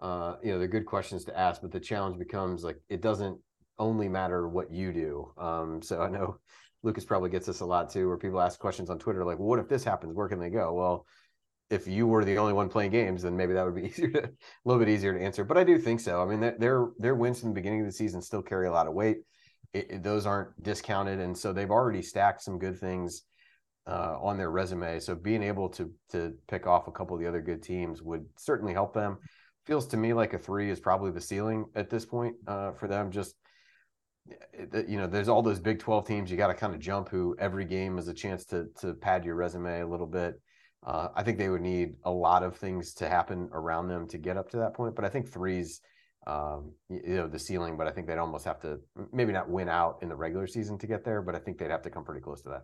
uh, you know, they're good questions to ask, but the challenge becomes like it doesn't only matter what you do. Um, so I know Lukas probably gets this a lot too, where people ask questions on Twitter like, well, "What if this happens? Where can they go?" Well, if you were the only one playing games, then maybe that would be easier to, a little bit easier to answer. But I do think so. I mean, their their wins from the beginning of the season still carry a lot of weight. It, it, those aren't discounted, and so they've already stacked some good things uh, on their resume. So being able to to pick off a couple of the other good teams would certainly help them. Feels to me like a three is probably the ceiling at this point uh, for them. Just you know, there's all those Big 12 teams you got to kind of jump who every game is a chance to to pad your resume a little bit. Uh, I think they would need a lot of things to happen around them to get up to that point. But I think threes, um, you know, the ceiling. But I think they'd almost have to maybe not win out in the regular season to get there, but I think they'd have to come pretty close to that.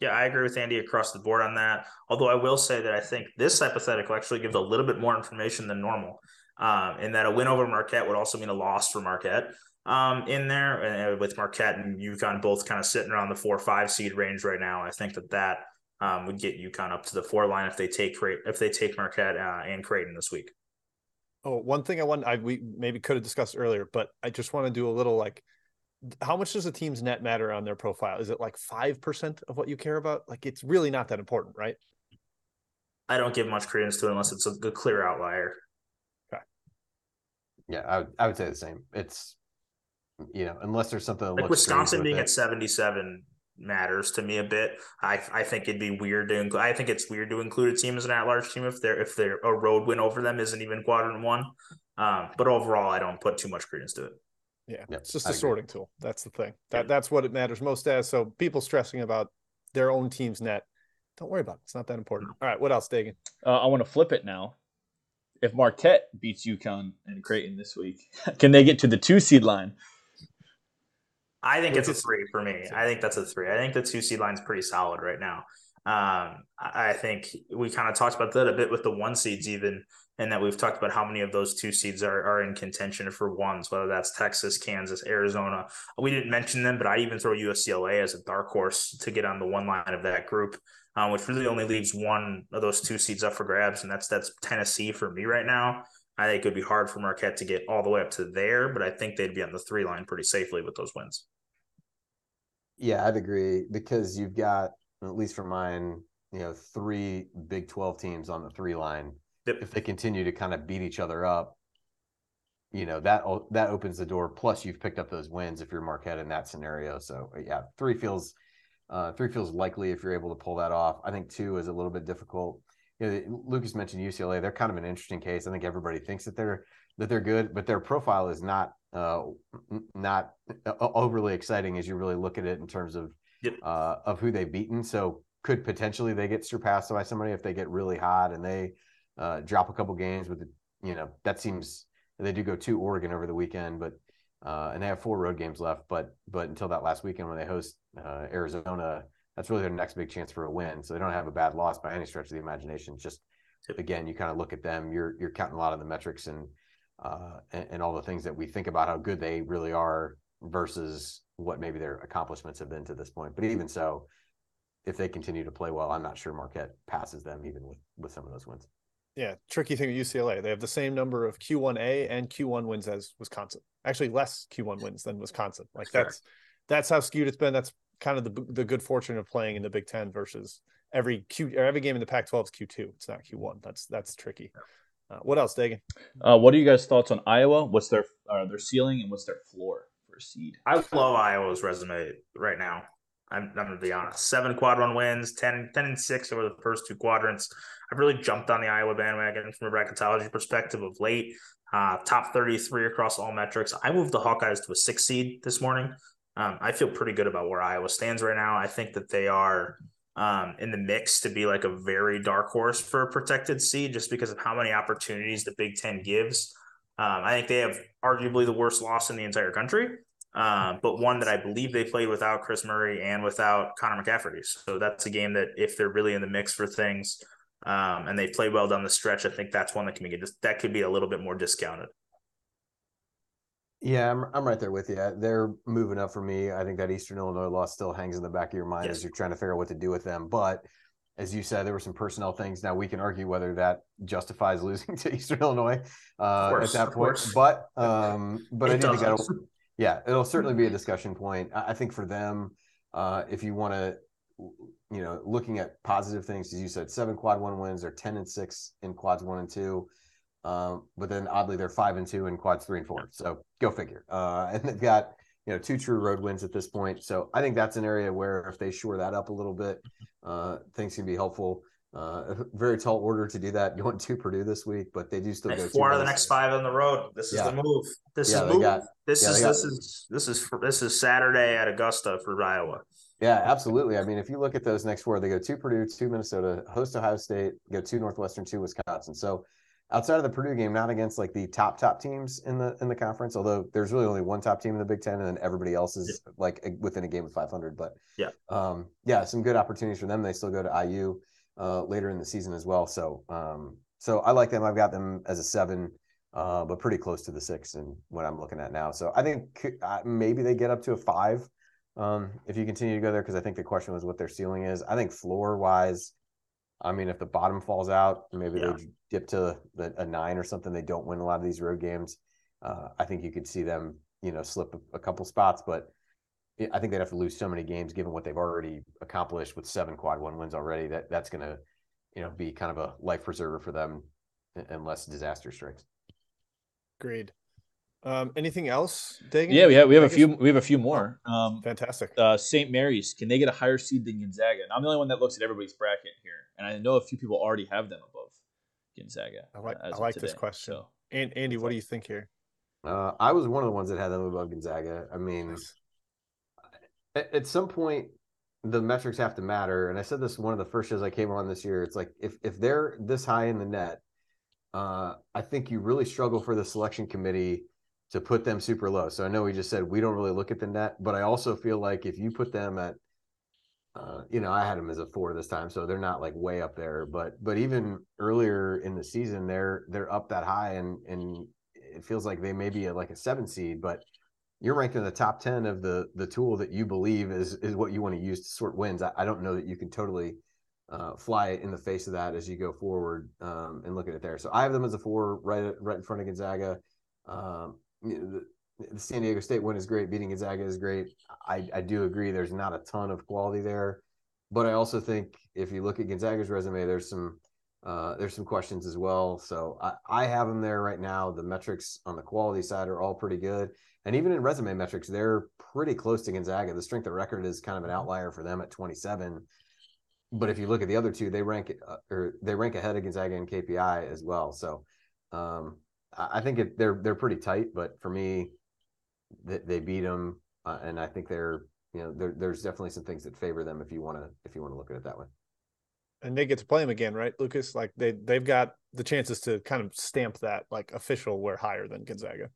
Yeah, I agree with Andy across the board on that. Although I will say that I think this hypothetical actually gives a little bit more information than normal. Um, and that a win over Marquette would also mean a loss for Marquette um, in there, and with Marquette and UConn both kind of sitting around the four or five seed range right now. I think that that um, would get UConn up to the four line if they take if they take Marquette uh, and Creighton this week. Oh, one thing I want I we maybe could have discussed earlier, but I just want to do a little like how much does a team's net matter on their profile? Is it like five percent of what you care about? Like it's really not that important, right? I don't give much credence to it unless it's a good clear outlier. Okay. Yeah, I would, I would say the same. It's you know, unless there's something like Wisconsin being it. at 77 matters to me a bit. I I think it'd be weird to include. I think it's weird to include a team as an at-large team if they're if they're a road win over them isn't even quadrant one. Um, but overall, I don't put too much credence to it. Yeah, yep, it's just I a agree. sorting tool. That's the thing. That that's what it matters most as. So people stressing about their own team's net, don't worry about it. It's not that important. All right, what else, Dagan? Uh, I want to flip it now. If Marquette beats UConn and Creighton this week, can they get to the two seed line? I think it's a three for me. I think that's a three. I think the two seed line is pretty solid right now. Um, I think we kind of talked about that a bit with the one seeds, even, and that we've talked about how many of those two seeds are, are in contention for ones, whether that's Texas, Kansas, Arizona. We didn't mention them, but I even throw UCLA as a dark horse to get on the one line of that group, um, which really only leaves one of those two seeds up for grabs, and that's that's Tennessee for me right now. I think it would be hard for Marquette to get all the way up to there, but I think they'd be on the three line pretty safely with those wins. Yeah, I'd agree because you've got at least for mine, you know, three Big Twelve teams on the three line. Yep. If they continue to kind of beat each other up, you know that that opens the door. Plus, you've picked up those wins if you're Marquette in that scenario. So yeah, three feels uh, three feels likely if you're able to pull that off. I think two is a little bit difficult. You know, Lukas mentioned UCLA. They're kind of an interesting case. I think everybody thinks that they're that they're good, but their profile is not uh, not overly exciting as you really look at it in terms of yep. uh, of who they've beaten. So could potentially they get surpassed by somebody if they get really hot and they uh, drop a couple games with the, you know that seems they do go to Oregon over the weekend, but uh, and they have four road games left. But but until that last weekend when they host uh, Arizona, that's really their next big chance for a win. So they don't have a bad loss by any stretch of the imagination. Just again, you kind of look at them. You're you're counting a lot of the metrics and uh, and, and all the things that we think about how good they really are versus what maybe their accomplishments have been to this point. But even so, if they continue to play well, I'm not sure Marquette passes them even with with some of those wins. Yeah, tricky thing with UCLA. They have the same number of Q1A and Q1 wins as Wisconsin. Actually, less Q1 wins than Wisconsin. Like that's that's how skewed it's been. That's kind of the the good fortune of playing in the Big Ten versus every Q every game in the Pac-12 is Q2. It's not Q1. That's that's tricky. Uh, what else, Dagan? Uh, what are you guys' thoughts on Iowa? What's their uh, their ceiling and what's their floor for seed? I love Iowa's resume right now. I'm, I'm going to be honest. Seven quad one wins, 10, 10 and six over the first two quadrants. I've really jumped on the Iowa bandwagon from a bracketology perspective of late. Uh, top 33 across all metrics. I moved the Hawkeyes to a six seed this morning. Um, I feel pretty good about where Iowa stands right now. I think that they are um, in the mix to be like a very dark horse for a protected seed just because of how many opportunities the Big Ten gives. Um, I think they have arguably the worst loss in the entire country uh, but one that I believe they played without Kris Murray and without Connor McCafferty. So that's a game that if they're really in the mix for things um, and they play well down the stretch, I think that's one that can be that could be a little bit more discounted. Yeah, I'm I'm right there with you. They're moving up for me. I think that Eastern Illinois loss still hangs in the back of your mind yes. as you're trying to figure out what to do with them. But as you said, there were some personnel things. Now we can argue whether that justifies losing to Eastern Illinois uh, course, at that point. But um, but it I do think yeah, it'll certainly be a discussion point. I think for them, uh, if you want to, you know, looking at positive things, as you said, seven quad one wins, they're ten and six in quads one and two, um, but then oddly they're five and two in quads three and four. So go figure. Uh, and they've got you know two true road wins at this point. So I think that's an area where if they shore that up a little bit, uh, things can be helpful. Uh, very tall order to do that going to Purdue this week, but they do still next go four of the next five on the road. This is yeah. the move. This yeah, is move. Got, this yeah, is got, this is this is this is Saturday at Augusta for Iowa. Yeah, absolutely. I mean, if you look at those next four, they go to Purdue, to Minnesota, host Ohio State, go to Northwestern, to Wisconsin. So outside of the Purdue game, not against like the top top teams in the in the conference, although there's really only one top team in the Big Ten, and then everybody else is yeah. like within a game of 500. But yeah, um, yeah, some good opportunities for them. They still go to IU uh, later in the season as well. So, um, so I like them. I've got them as a seven, uh, but pretty close to the six and what I'm looking at now. So I think uh, maybe they get up to a five um, if you continue to go there because I think the question was what their ceiling is. I think floor wise, I mean, if the bottom falls out, maybe yeah. they dip to the, a nine or something. They don't win a lot of these road games. Uh, I think you could see them, you know, slip a, a couple spots, but I think they'd have to lose so many games given what they've already accomplished with seven quad one wins already. That that's going to, you know, be kind of a life preserver for them unless disaster strikes. Agreed. Um, anything else? Dagan? Yeah, we have we have a few we have a few more. Um, Fantastic. Uh, St. Mary's, can they get a higher seed than Gonzaga? And I'm the only one that looks at everybody's bracket here, and I know a few people already have them above Gonzaga. I like uh, I like this question. So, and Andy, what do you think here? Uh, I was one of the ones that had them above Gonzaga. I mean, at, at some point the metrics have to matter. And I said this one of the first shows I came on this year. It's like if if they're this high in the net, uh, I think you really struggle for the selection committee to put them super low. So I know we just said we don't really look at the net, but I also feel like if you put them at uh, you know, I had them as a four this time, so they're not like way up there. But but even earlier in the season, they're they're up that high, and and it feels like they may be like a seven seed. But you're ranked in the top 10 of the the tool that you believe is is what you want to use to sort wins i, I don't know that you can totally uh, fly it in the face of that as you go forward um, and look at it there so i have them as a four right right in front of gonzaga um, the, san diego state win is great beating gonzaga is great I, I do agree there's not a ton of quality there but i also think if you look at gonzaga's resume there's some uh, there's some questions as well. So I, I have them there right now. The metrics on the quality side are all pretty good. And even in resume metrics, they're pretty close to Gonzaga. The strength of record is kind of an outlier for them at 27. But if you look at the other two, they rank uh, or they rank ahead of Gonzaga and KPI as well. So um, I think it, they're they're pretty tight. But for me, they, they beat them, uh, and I think they're you know there's definitely some things that favor them if you want to if you want to look at it that way and they get to play them again, right, Lukas? Like they they've got the chances to kind of stamp that like official we're higher than Gonzaga.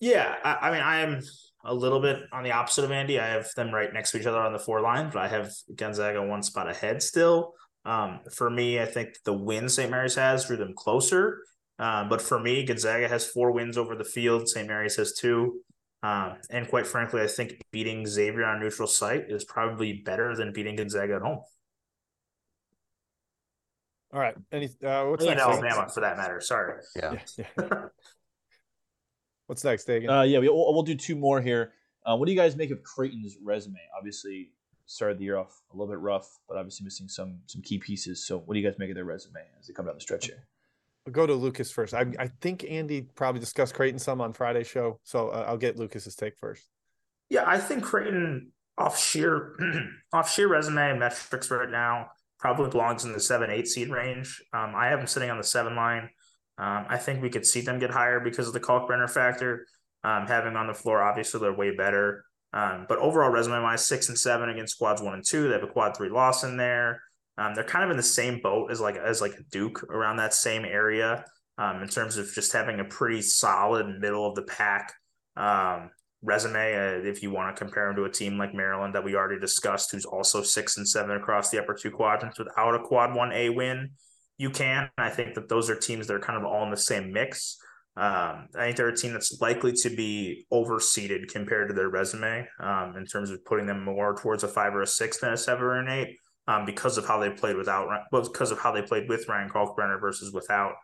Yeah, I, I, mean, I am a little bit on the opposite of Andy. I have them right next to each other on the four line, but I have Gonzaga one spot ahead still. Um, for me, I think the win St. Mary's has drew them closer. Um, but for me, Gonzaga has four wins over the field. St. Mary's has two. Um, and quite frankly, I think beating Xavier on neutral site is probably better than beating Gonzaga at home. All right. Any uh, what's In next? Alabama, for that matter. Sorry. Yeah. Yeah, yeah. what's next, Dagan? Uh, yeah, we, we'll, we'll do two more here. Uh, what do you guys make of Creighton's resume? Obviously, started the year off a little bit rough, but obviously missing some some key pieces. So, what do you guys make of their resume as they come down the stretch here? Go to Lukas first. I, I think Andy probably discussed Creighton some on Friday's show, so uh, I'll get Lukas's take first. Yeah, I think Creighton off sheer off sheer resume and metrics right now probably belongs in the seven eight seed range. Um, I have them sitting on the seven line. Um, I think we could see them get higher because of the Kalkbrenner factor. Um, having on the floor, obviously they're way better. Um, but overall resume wise, six and seven against squads one and two. They have a quad three loss in there. Um, they're kind of in the same boat as like as like Duke around that same area um, in terms of just having a pretty solid middle of the pack um, resume. Uh, if you want to compare them to a team like Maryland that we already discussed, who's also six and seven across the upper two quadrants without a quad one A win, you can. I think that those are teams that are kind of all in the same mix. Um, I think they're a team that's likely to be overseeded compared to their resume um, in terms of putting them more towards a five or a six than a seven or an eight um, because of how they played without, well, because of how they played with Ryan Kalkbrenner versus without.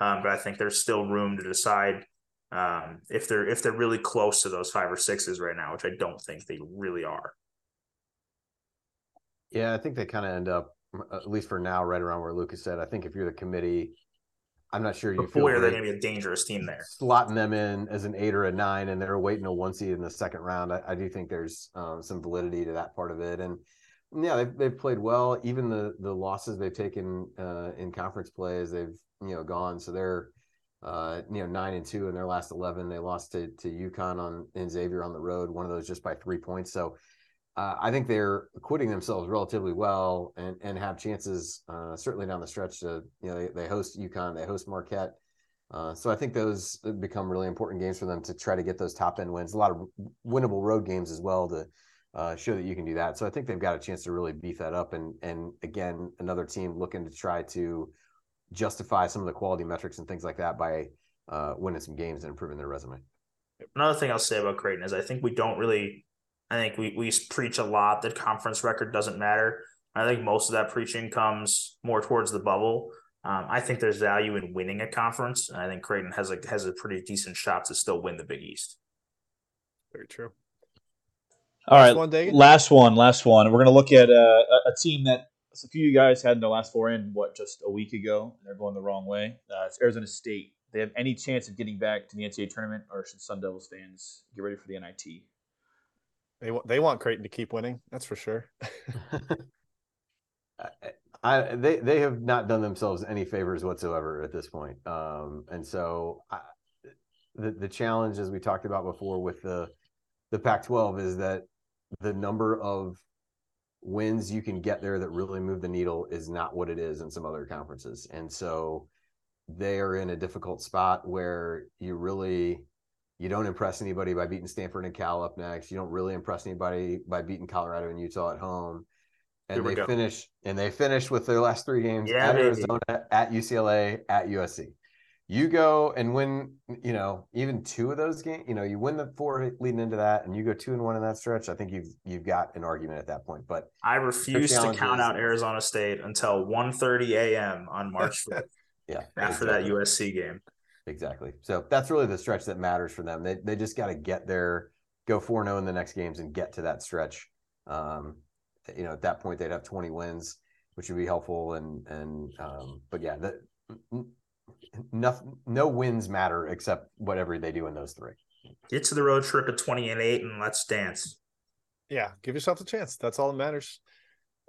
Um, but I think there's still room to decide um, if they're if they're really close to those five or sixes right now, which I don't think they really are. Yeah, I think they kind of end up, at least for now, right around where Lukas said. I think if you're the committee, I'm not sure you But feel boy, are they going to be a dangerous team there. slotting them in as an eight or a nine, and they're waiting a one seed in the second round. I, I do think there's um, some validity to that part of it, and yeah, they've, they've played well. Even the the losses they've taken uh, in conference plays, they've you know gone. So they're uh, you know nine and two in their last eleven. They lost to to UConn on in Xavier on the road. One of those just by three points. So uh, I think they're acquitting themselves relatively well and and have chances uh, certainly down the stretch to you know they, they host UConn, they host Marquette. Uh, so I think those become really important games for them to try to get those top end wins. A lot of winnable road games as well to uh, show that you can do that. So I think they've got a chance to really beef that up. And and again, another team looking to try to justify some of the quality metrics and things like that by uh, winning some games and improving their resume. Another thing I'll say about Creighton is I think we don't really, I think we, we preach a lot that conference record doesn't matter. I think most of that preaching comes more towards the bubble. Um, I think there's value in winning a conference, and I think Creighton has a has a pretty decent shot to still win the Big East. Very true. All Last right, one, Dagan? last one, last one. We're gonna look at uh, a, a team that a few of you guys had in the last four in what just a week ago. They're going the wrong way. Uh, it's Arizona State. They have any chance of getting back to the NCAA tournament, or should Sun Devils fans get ready for the NIT? They want they want Creighton to keep winning. That's for sure. I, I they they have not done themselves any favors whatsoever at this point. Um, and so I, the the challenge, as we talked about before, with the the Pac-12 is that the number of wins you can get there that really move the needle is not what it is in some other conferences. And so they are in a difficult spot where you really you don't impress anybody by beating Stanford and Cal up next. You don't really impress anybody by beating Colorado and Utah at home. And they go. finish and they finish with their last three games Yeah, at baby. Arizona, at UCLA, at USC. You go and win, you know, even two of those games, you know, you win the four leading into that and you go two and one in that stretch. I think you've you've got an argument at that point. But I refuse to count out Arizona State until 1.30 a.m. on March 5th yeah, after exactly. that USC game. Exactly. So that's really the stretch that matters for them. They they just got to get there, go 4-0 in the next games and get to that stretch. Um, you know, at that point they'd have 20 wins, which would be helpful and and um, but yeah, the nothing no wins matter except whatever they do in those three. Get to the road trip at 20 and 8 and let's dance. Yeah, give yourself a chance. That's all that matters.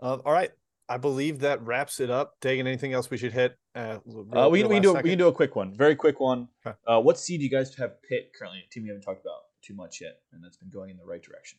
Uh, all right. I believe that wraps it up. Dagan, anything else we should hit? Uh, Uh, we, can, we, can do a, we can do a quick one, very quick one. Okay. Uh, what seed do you guys have Pitt currently? A team we haven't talked about too much yet, and that's been going in the right direction.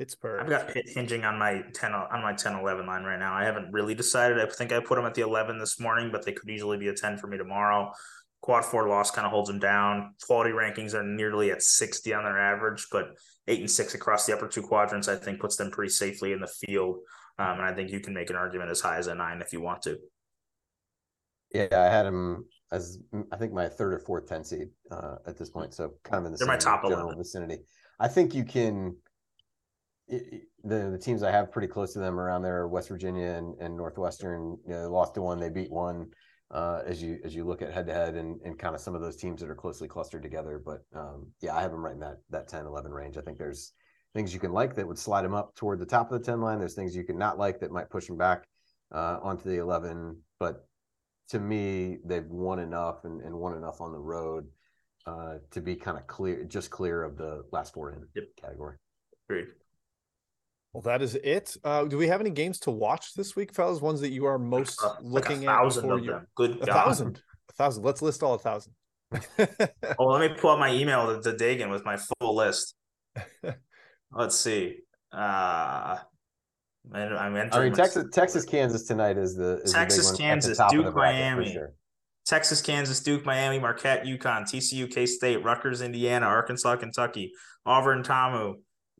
Pittsburgh. I've got Pitt hinging on my 10 on my 10 11 line right now. I haven't really decided. I think I put them at the 11 this morning, but they could easily be a 10 for me tomorrow. Quad four loss kind of holds them down. Quality rankings are nearly at 60 on their average, but eight and six across the upper two quadrants, I think puts them pretty safely in the field. Um, and I think you can make an argument as high as a nine if you want to. Yeah, I had them as I think my third or fourth 10 seed uh, at this point. So kind of in the They're my top general 11. vicinity. I think you can. It, the the teams I have pretty close to them around there are West Virginia and, and Northwestern. You know, they lost to one, they beat one. Uh, as you as you look at head to head and and kind of some of those teams that are closely clustered together. But um, yeah, I have them right in that that 10, 11 range. I think there's things you can like that would slide them up toward the top of the 10 line. There's things you can not like that might push them back uh, onto the 11. But to me, they've won enough and, and won enough on the road uh, to be kind of clear, just clear of the last four in Yep. category. Agreed. Well, that is it. Uh, do we have any games to watch this week, fellas? Ones that you are most Uh, like looking a at thousand before of you? them. Good A God. thousand. A thousand. Let's list all a thousand. Oh, let me pull up my email to, to Dagan with my full list. Let's see. Uh, and I'm entering I mean, my- Texas, Texas, Kansas tonight is the is Texas, the big one at the Kansas, top the Duke, Miami. sure. Texas, Kansas, Duke, Miami, Marquette, UConn, TCU, K State, Rutgers, Indiana, Arkansas, Kentucky, Auburn, Tamu,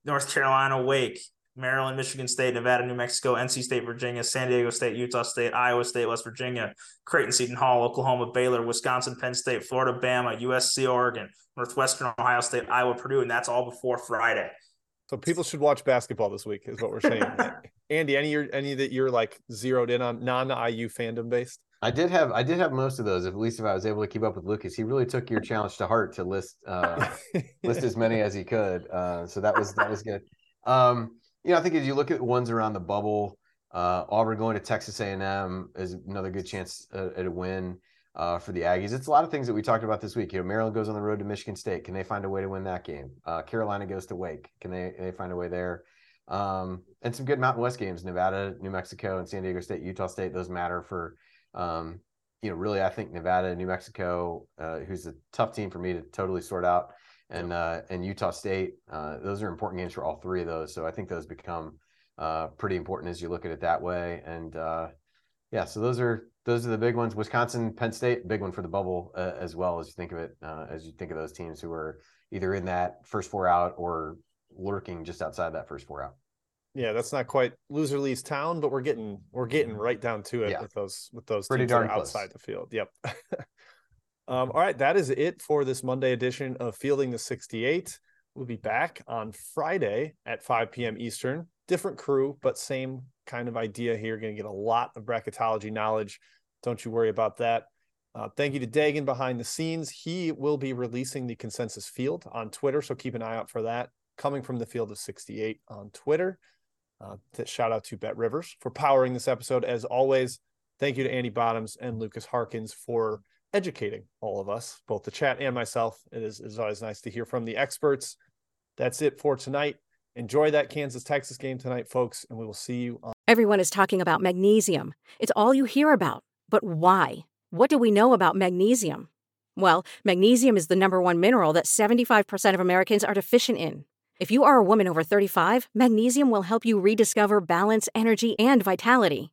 North Carolina, Wake, Maryland, Michigan State, Nevada, New Mexico, NC State, Virginia, San Diego State, Utah State, Iowa State, West Virginia, Creighton, Seton Hall, Oklahoma, Baylor, Wisconsin, Penn State, Florida, Bama, USC, Oregon, Northwestern, Ohio State, Iowa, Purdue, and that's all before Friday. so people should watch basketball this week, is what we're saying. Andy, any you're, any that you're like zeroed in on non IU fandom based? I did have I did have most of those. At least if I was able to keep up with Lukas, he really took your challenge to heart to list uh, list as many as he could. Uh, so that was that was good. Um, you know, I think as you look at ones around the bubble, uh, Auburn going to Texas A&M is another good chance uh, at a win uh, for the Aggies. It's a lot of things that we talked about this week. You know, Maryland goes on the road to Michigan State. Can they find a way to win that game? Uh, Carolina goes to Wake. Can they they find a way there? Um, and some good Mountain West games: Nevada, New Mexico, and San Diego State, Utah State. Those matter for um, you know, really, I think Nevada, New Mexico, uh, who's a tough team for me to totally sort out, and uh, and Utah State. Uh, those are important games for all three of those. So I think those become uh, pretty important as you look at it that way. And uh, yeah, so those are those are the big ones. Wisconsin, Penn State, big one for the bubble uh, as well as you think of it. Uh, as you think of those teams who are either in that first four out or lurking just outside that first four out. Yeah, that's not quite loser leaves town, but we're getting we're getting right down to it Yeah. with those with those Pretty darn outside the field. Yep. um, all right, that is it for this Monday edition of Fielding the 68. We'll be back on Friday at 5 p.m. Eastern. Different crew, but same kind of idea here. Going to get a lot of bracketology knowledge. Don't you worry about that. Uh, thank you to Dagan behind the scenes. He will be releasing the consensus field on Twitter, so keep an eye out for that. Coming from the field of 68 on Twitter. Uh, shout out to Bet Rivers for powering this episode. As always, thank you to Andy Bottoms and Lukas Harkins for educating all of us, both the chat and myself. It is, is always nice to hear from the experts. That's it for tonight. Enjoy that Kansas Texas game tonight, folks, and we will see you on. Everyone is talking about magnesium. It's all you hear about. But why? What do we know about magnesium? Well, magnesium is the number one mineral that 75% of Americans are deficient in. If you are a woman over 35, magnesium will help you rediscover balance, energy, and vitality.